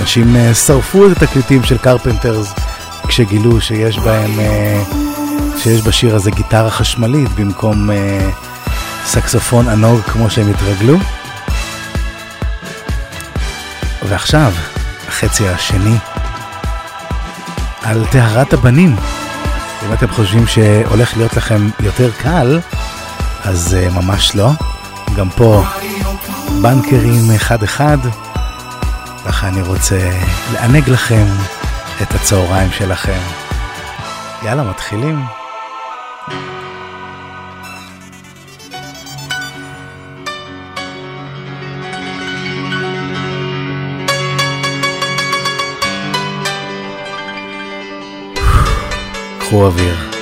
אנשים אה, שרפו את התקליטים של קרפנטרס כשגילו שיש בהם, אה, שיש בשיר הזה גיטרה חשמלית במקום סקסופון ענוג כמו שהם התרגלו. ועכשיו, החצי השני, על טהרת הבנים. אם אתם חושבים שהולך להיות לכם יותר קל, אז uh, ממש לא. גם פה בנקרים אחד-אחד. ככה אני רוצה לענג לכם את הצהריים שלכם. יאללה, מתחילים. rojo.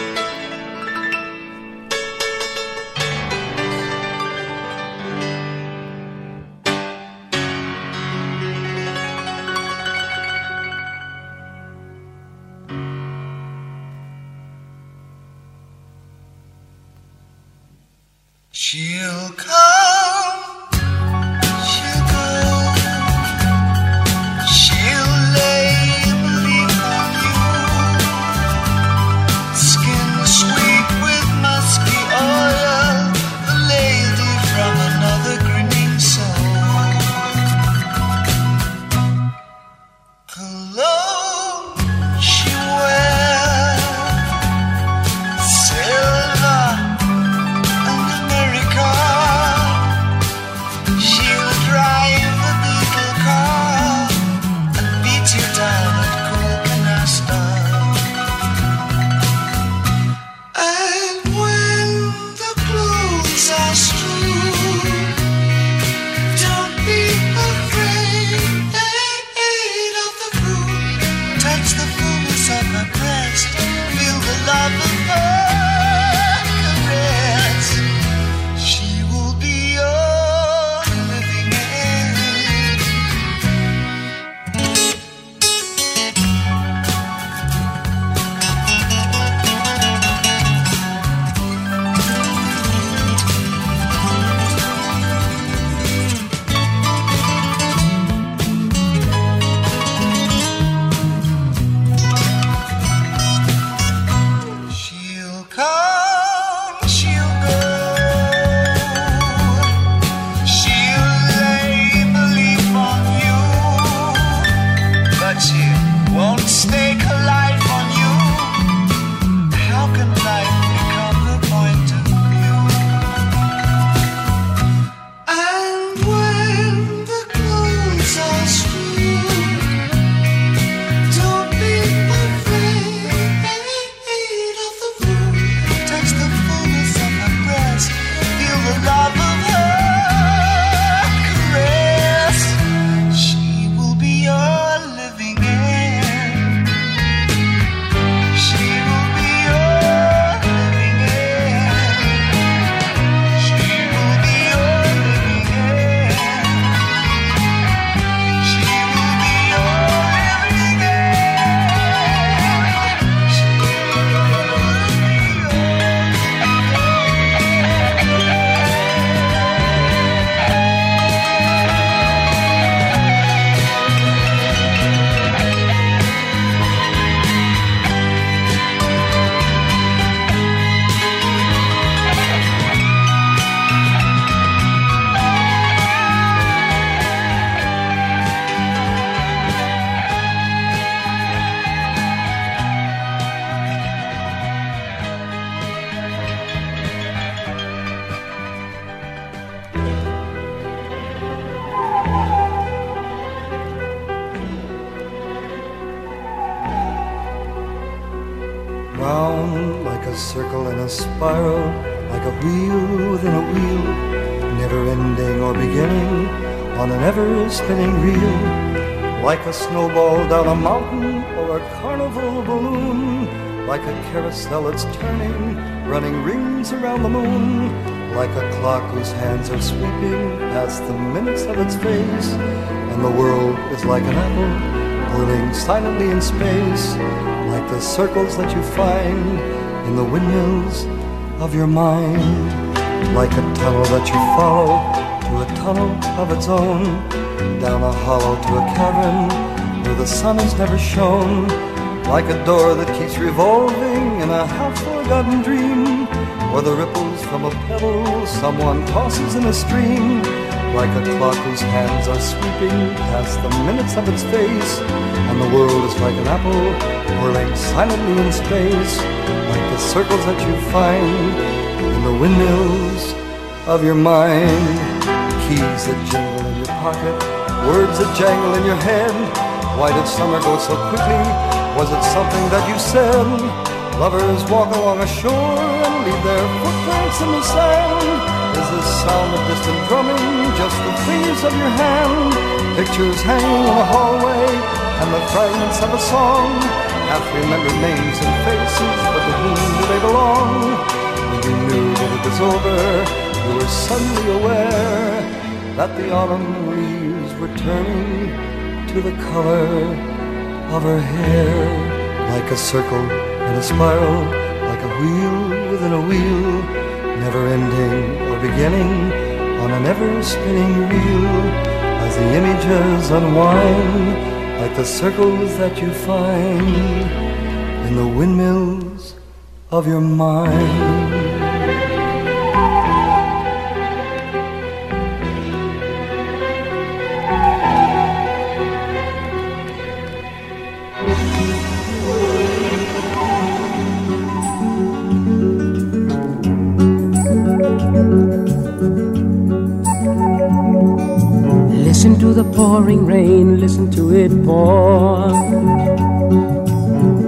Circle in a spiral, like a wheel within a wheel, never ending or beginning on an ever spinning reel. Like a snowball down a mountain or a carnival balloon, like a carousel that's turning, running rings around the moon. Like a clock whose hands are sweeping past the minutes of its face, and the world is like an apple whirling silently in space, like the circles that you find in the windmills of your mind, like a tunnel that you follow to a tunnel of its own, down a hollow to a cavern where the sun has never shone, like a door that keeps revolving in a half-forgotten dream, or the ripples from a pebble someone tosses in a stream, like a clock whose hands are sweeping past the minutes of its face, and the world is like an apple whirling silently in space, like the circles that you find in the windmills of your mind. Keys that jingle in your pocket, words that jangle in your head. Why did summer go so quickly? Was it something that you said? Lovers walk along a shore and leave their footprints in the sand. Is the sound of distant drumming just the fingers of your hand? Pictures hanging in the hallway and the fragments of a song. Half remembered names and faces, but to whom do they belong? When you knew that it was over, you were suddenly aware that the autumn leaves were turning to the color of her hair. Like a circle in a spiral, like a wheel within a wheel, never ending or beginning on an ever spinning reel as the images unwind like the circles that you find in the windmills of your mind. Pouring rain, listen to it pour.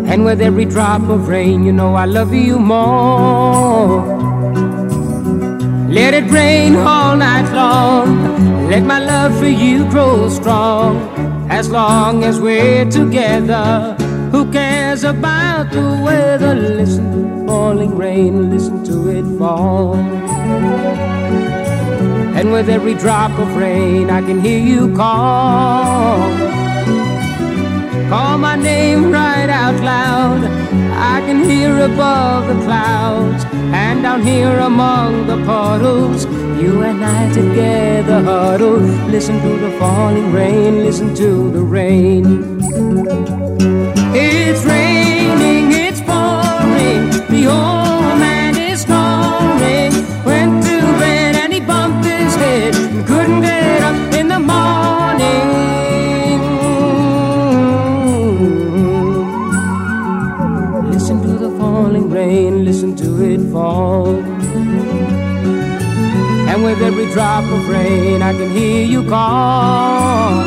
And with every drop of rain, you know I love you more. Let it rain all night long. Let my love for you grow strong. As long as we're together, who cares about the weather? Listen to falling rain, listen to it fall. And with every drop of rain, I can hear you call. Call my name right out loud. I can hear above the clouds and down here among the puddles. You and I together huddle. Listen to the falling rain, listen to the rain. It's raining, it's pouring. The with every drop of rain, I can hear you call.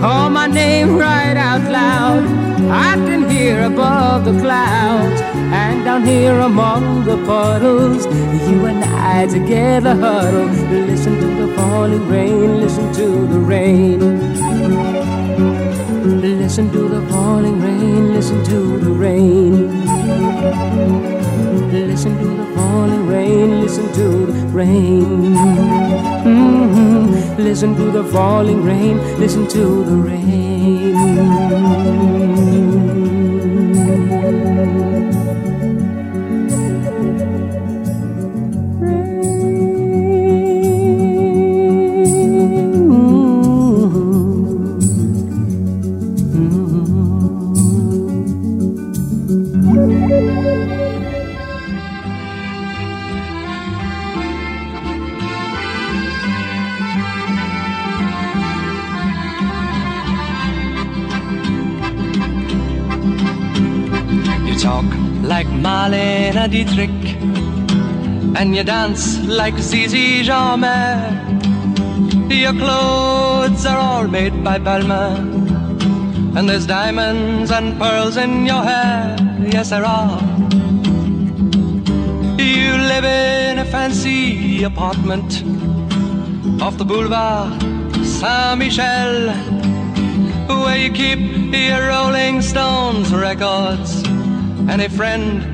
Call my name right out loud. I can hear above the clouds and down here among the puddles. You and I together huddle. Listen to the falling rain, listen to the rain. Listen to the falling rain, listen to the rain. Listen to the falling rain, listen to the rain. Mhm. Listen to the falling rain, listen to the rain. You dance like Zizi Jeanmaire. Your clothes are all made by Balmain, and there's diamonds and pearls in your hair. Yes, there are. You live in a fancy apartment off the boulevard Saint Michel, where you keep your Rolling Stones records and a friend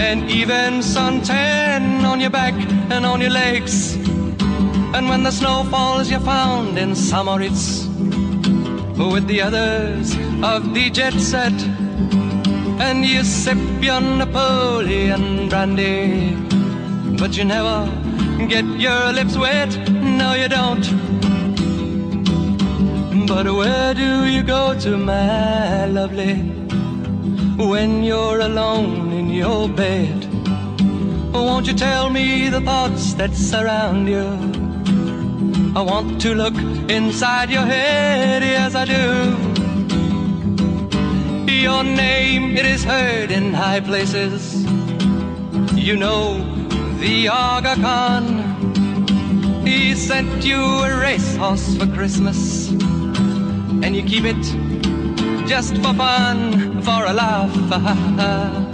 an even suntan on your back and on your legs. And when the snow falls, you're found in St. Moritz with the others of the jet set. And you sip your Napoleon brandy, but you never get your lips wet. No, you don't. But where do you go to, my lovely, when you're alone your bed? Won't you tell me the thoughts that surround you? I want to look inside your head, yes I do. Your name, it is heard in high places. You know the Aga Khan. He sent you a racehorse for Christmas, and you keep it just for fun, for a laugh.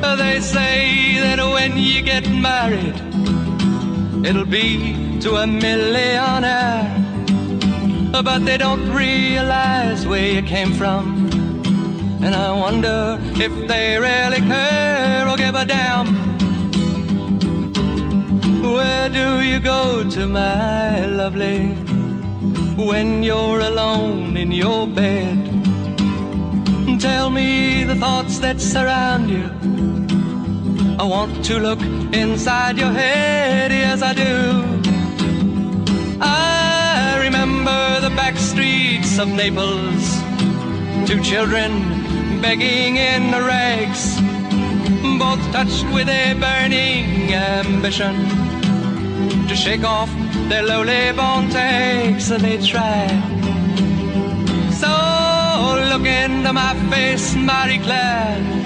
they say that when you get married, it'll be to a millionaire. But they don't realize where you came from. And I wonder if they really care or give a damn. Where do you go to, my lovely, when you're alone in your bed? Tell me the thoughts that surround you. I want to look inside your head, yes, I do. I remember the back streets of Naples, two children begging in the rags, both touched with a burning ambition to shake off their lowly born takes, and they try. So look into my face, Marie Claire,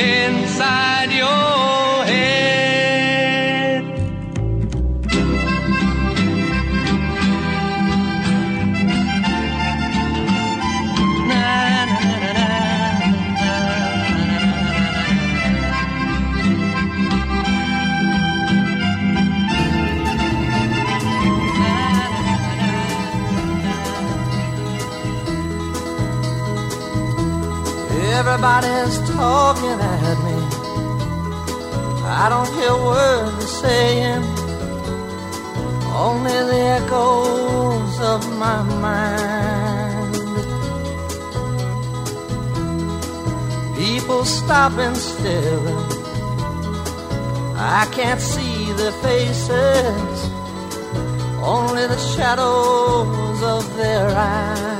inside your head. Everybody's talking at me. I don't hear words they're saying, only the echoes of my mind. People stopping still. I can't see their faces, only the shadows of their eyes.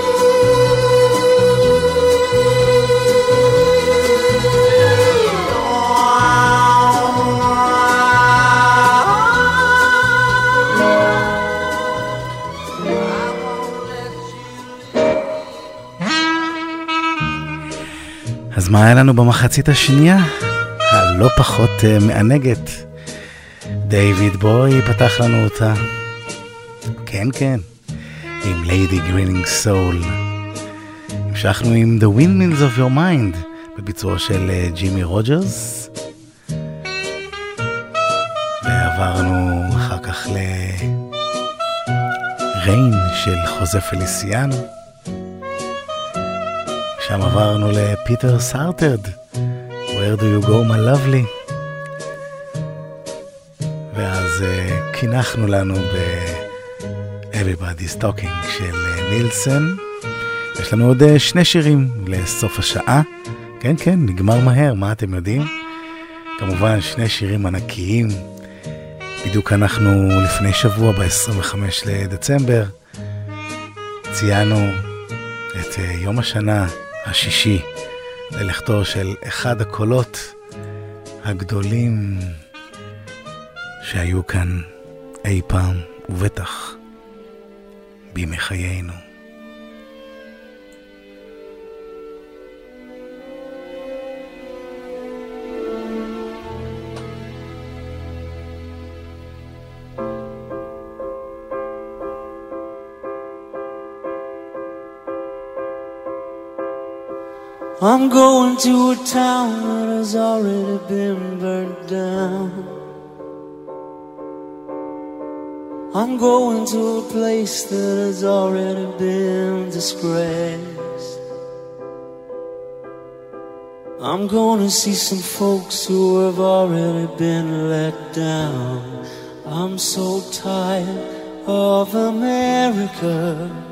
מה היה לנו במחצית השנייה? הלא פחות uh, מענגת. דיוויד בוי פתח לנו אותה. כן כן, עם ליידי גרינינג סול. המשכנו עם The Windmills of Your Mind, בביצוע של ג'ימי רוג'רס. ועברנו אחר כך לריין של חוזה פליסיאנו. שם עברנו לפיטר סארטרד, Where do you go my lovely? ואז uh, קינחנו לנו ב-Everybody's Talking של uh, נילסון. יש לנו עוד uh, שני שירים לסוף השעה. כן, כן, נגמר מהר, מה אתם יודעים? כמובן, שני שירים ענקיים. בדיוק אנחנו לפני שבוע, ב-25 לדצמבר, ציינו את יום השנה השישי ללכתו של אחד הקולות הגדולים שהיו כאן אי פעם, ובטח בימי חיינו. I'm going to a town that has already been burnt down. I'm going to a place that has already been disgraced. I'm gonna see some folks who have already been let down. I'm so tired of America.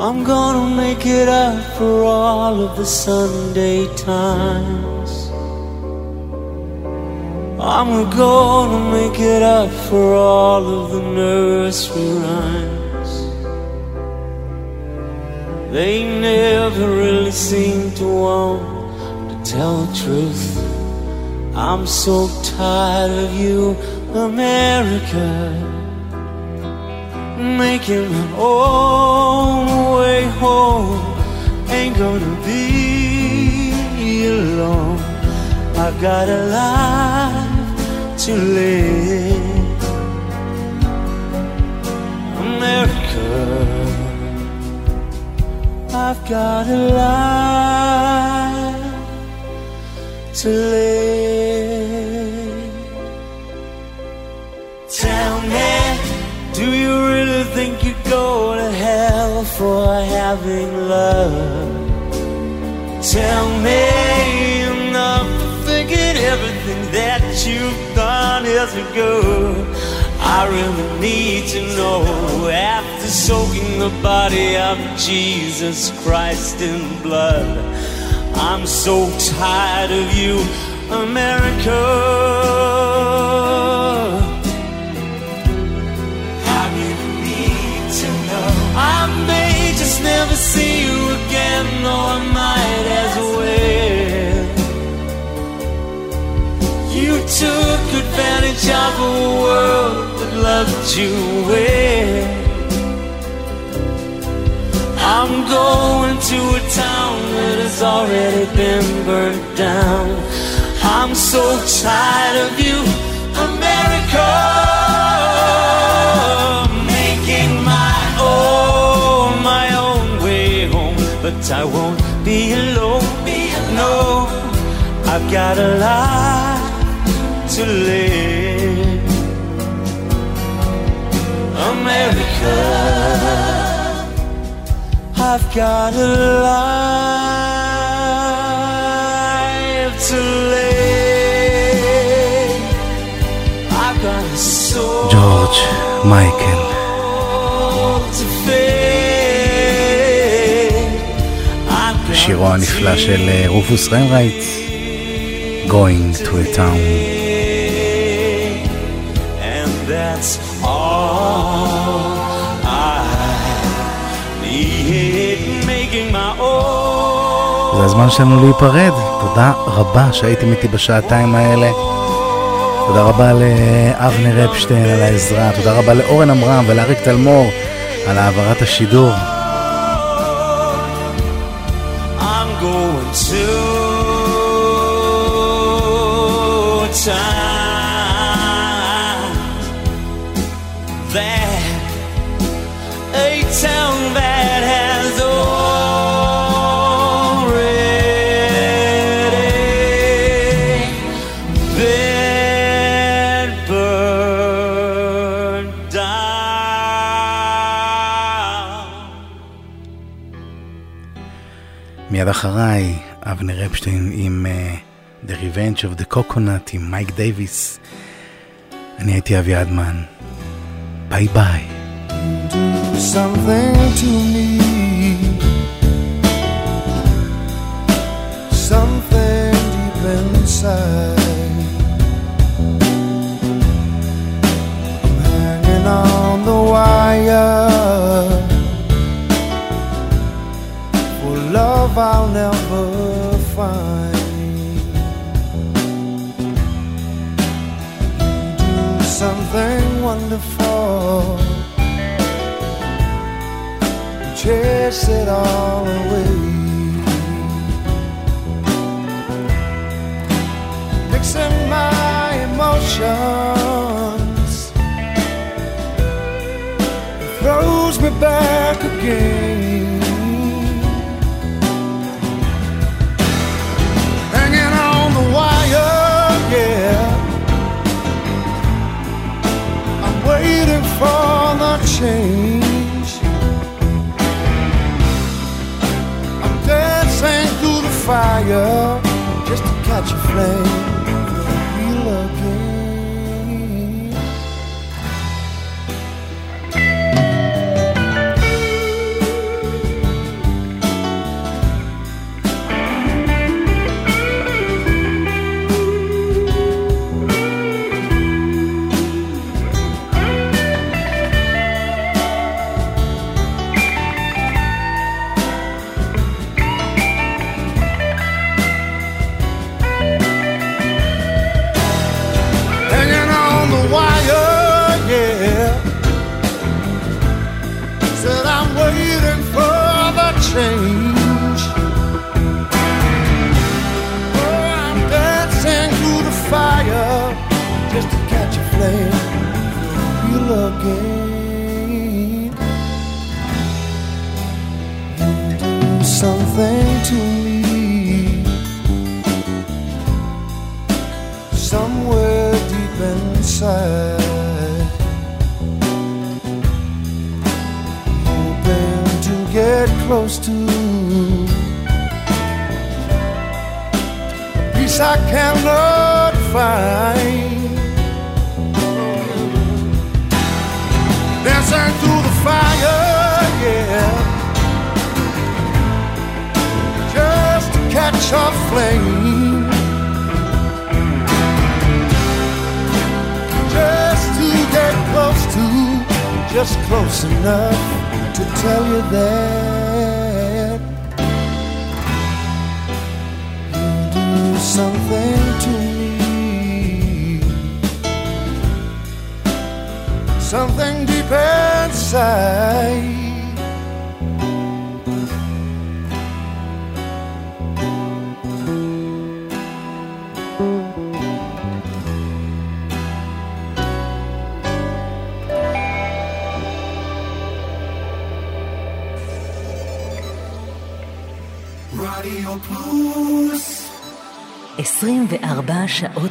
I'm gonna make it up for all of the Sunday times. I'm gonna make it up for all of the nursery rhymes. They never really seem to want to tell the truth. I'm so tired of you, America making my own way home. Ain't gonna be alone. I've got a life to live. America, I've got a life to live. Tell me. Do you really think you'd go to hell for having love? Tell me enough forget everything that you've done years ago. I really need to know after soaking the body of Jesus Christ in blood. I'm so tired of you, America. See you again, or I might as well. You took advantage of a world that loved you well. I'm going to a town that has already been burnt down. I'm so tired of you, America. I won't be alone. Be alone. No, I've got a lot to live. America, I've got a life to live. I've got a soul. George Michael. שירו הנפלא של אה, רופוס ריינרייט, Going to a Town. זה הזמן שלנו להיפרד. תודה רבה שהייתם איתי בשעתיים האלה. תודה רבה לאבנר אפשטיין על העזרה, תודה רבה לאורן עמרם ולאריק תלמור על העברת השידור. two times that a town that has already been burned down. מיד אחריי אבנר אפשטיין עם uh, The Revenge of the Coconut עם מייק דייוויס. אני הייתי אביעד מן. ביי ביי. I'm For love I'll never find. Do something wonderful chase it all away. Mixing my emotions it throws me back again. Change. dancing through the fire just to catch a flame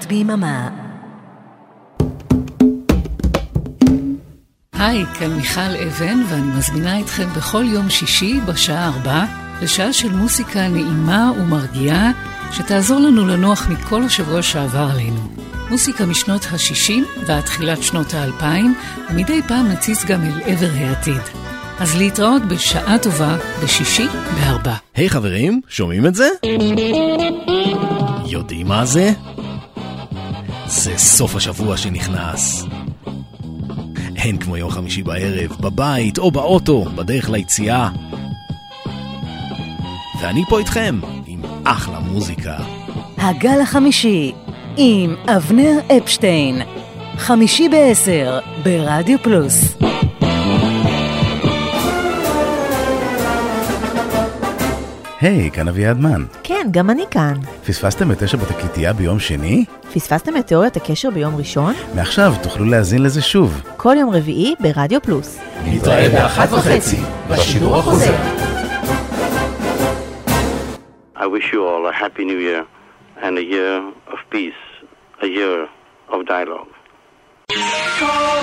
ביממה היי, כאן מיכל אבן, ואני מזמינה אתכם בכל יום שישי בשעה ארבע לשעה של מוסיקה נעימה ומרגיעה, שתעזור לנו לנוח מכל השבוע שעבר עלינו. מוסיקה משנות ה-60 ועד תחילת שנות ה-2000, ומדי פעם נציץ גם אל עבר העתיד. אז להתראות בשעה טובה בשישי בארבע. היי חברים, שומעים את זה? יודעים מה זה? זה סוף השבוע שנכנס. הן כמו יום חמישי בערב, בבית או באוטו, בדרך ליציאה. ואני פה איתכם, עם אחלה מוזיקה. הגל החמישי עם אבנר אפשטיין חמישי בעשר ברדיו פלוס היי, כאן אביעד מן. כן, גם אני כאן. פספסתם את תשע בתקליטייה ביום שני? פספסתם את תיאוריית הקשר ביום ראשון? מעכשיו תוכלו להאזין לזה שוב. כל יום רביעי ברדיו פלוס. נתראה באחת וחצי, בשידור החוזר. I wish you all a happy new year and a year of peace, a year of dialogue. Call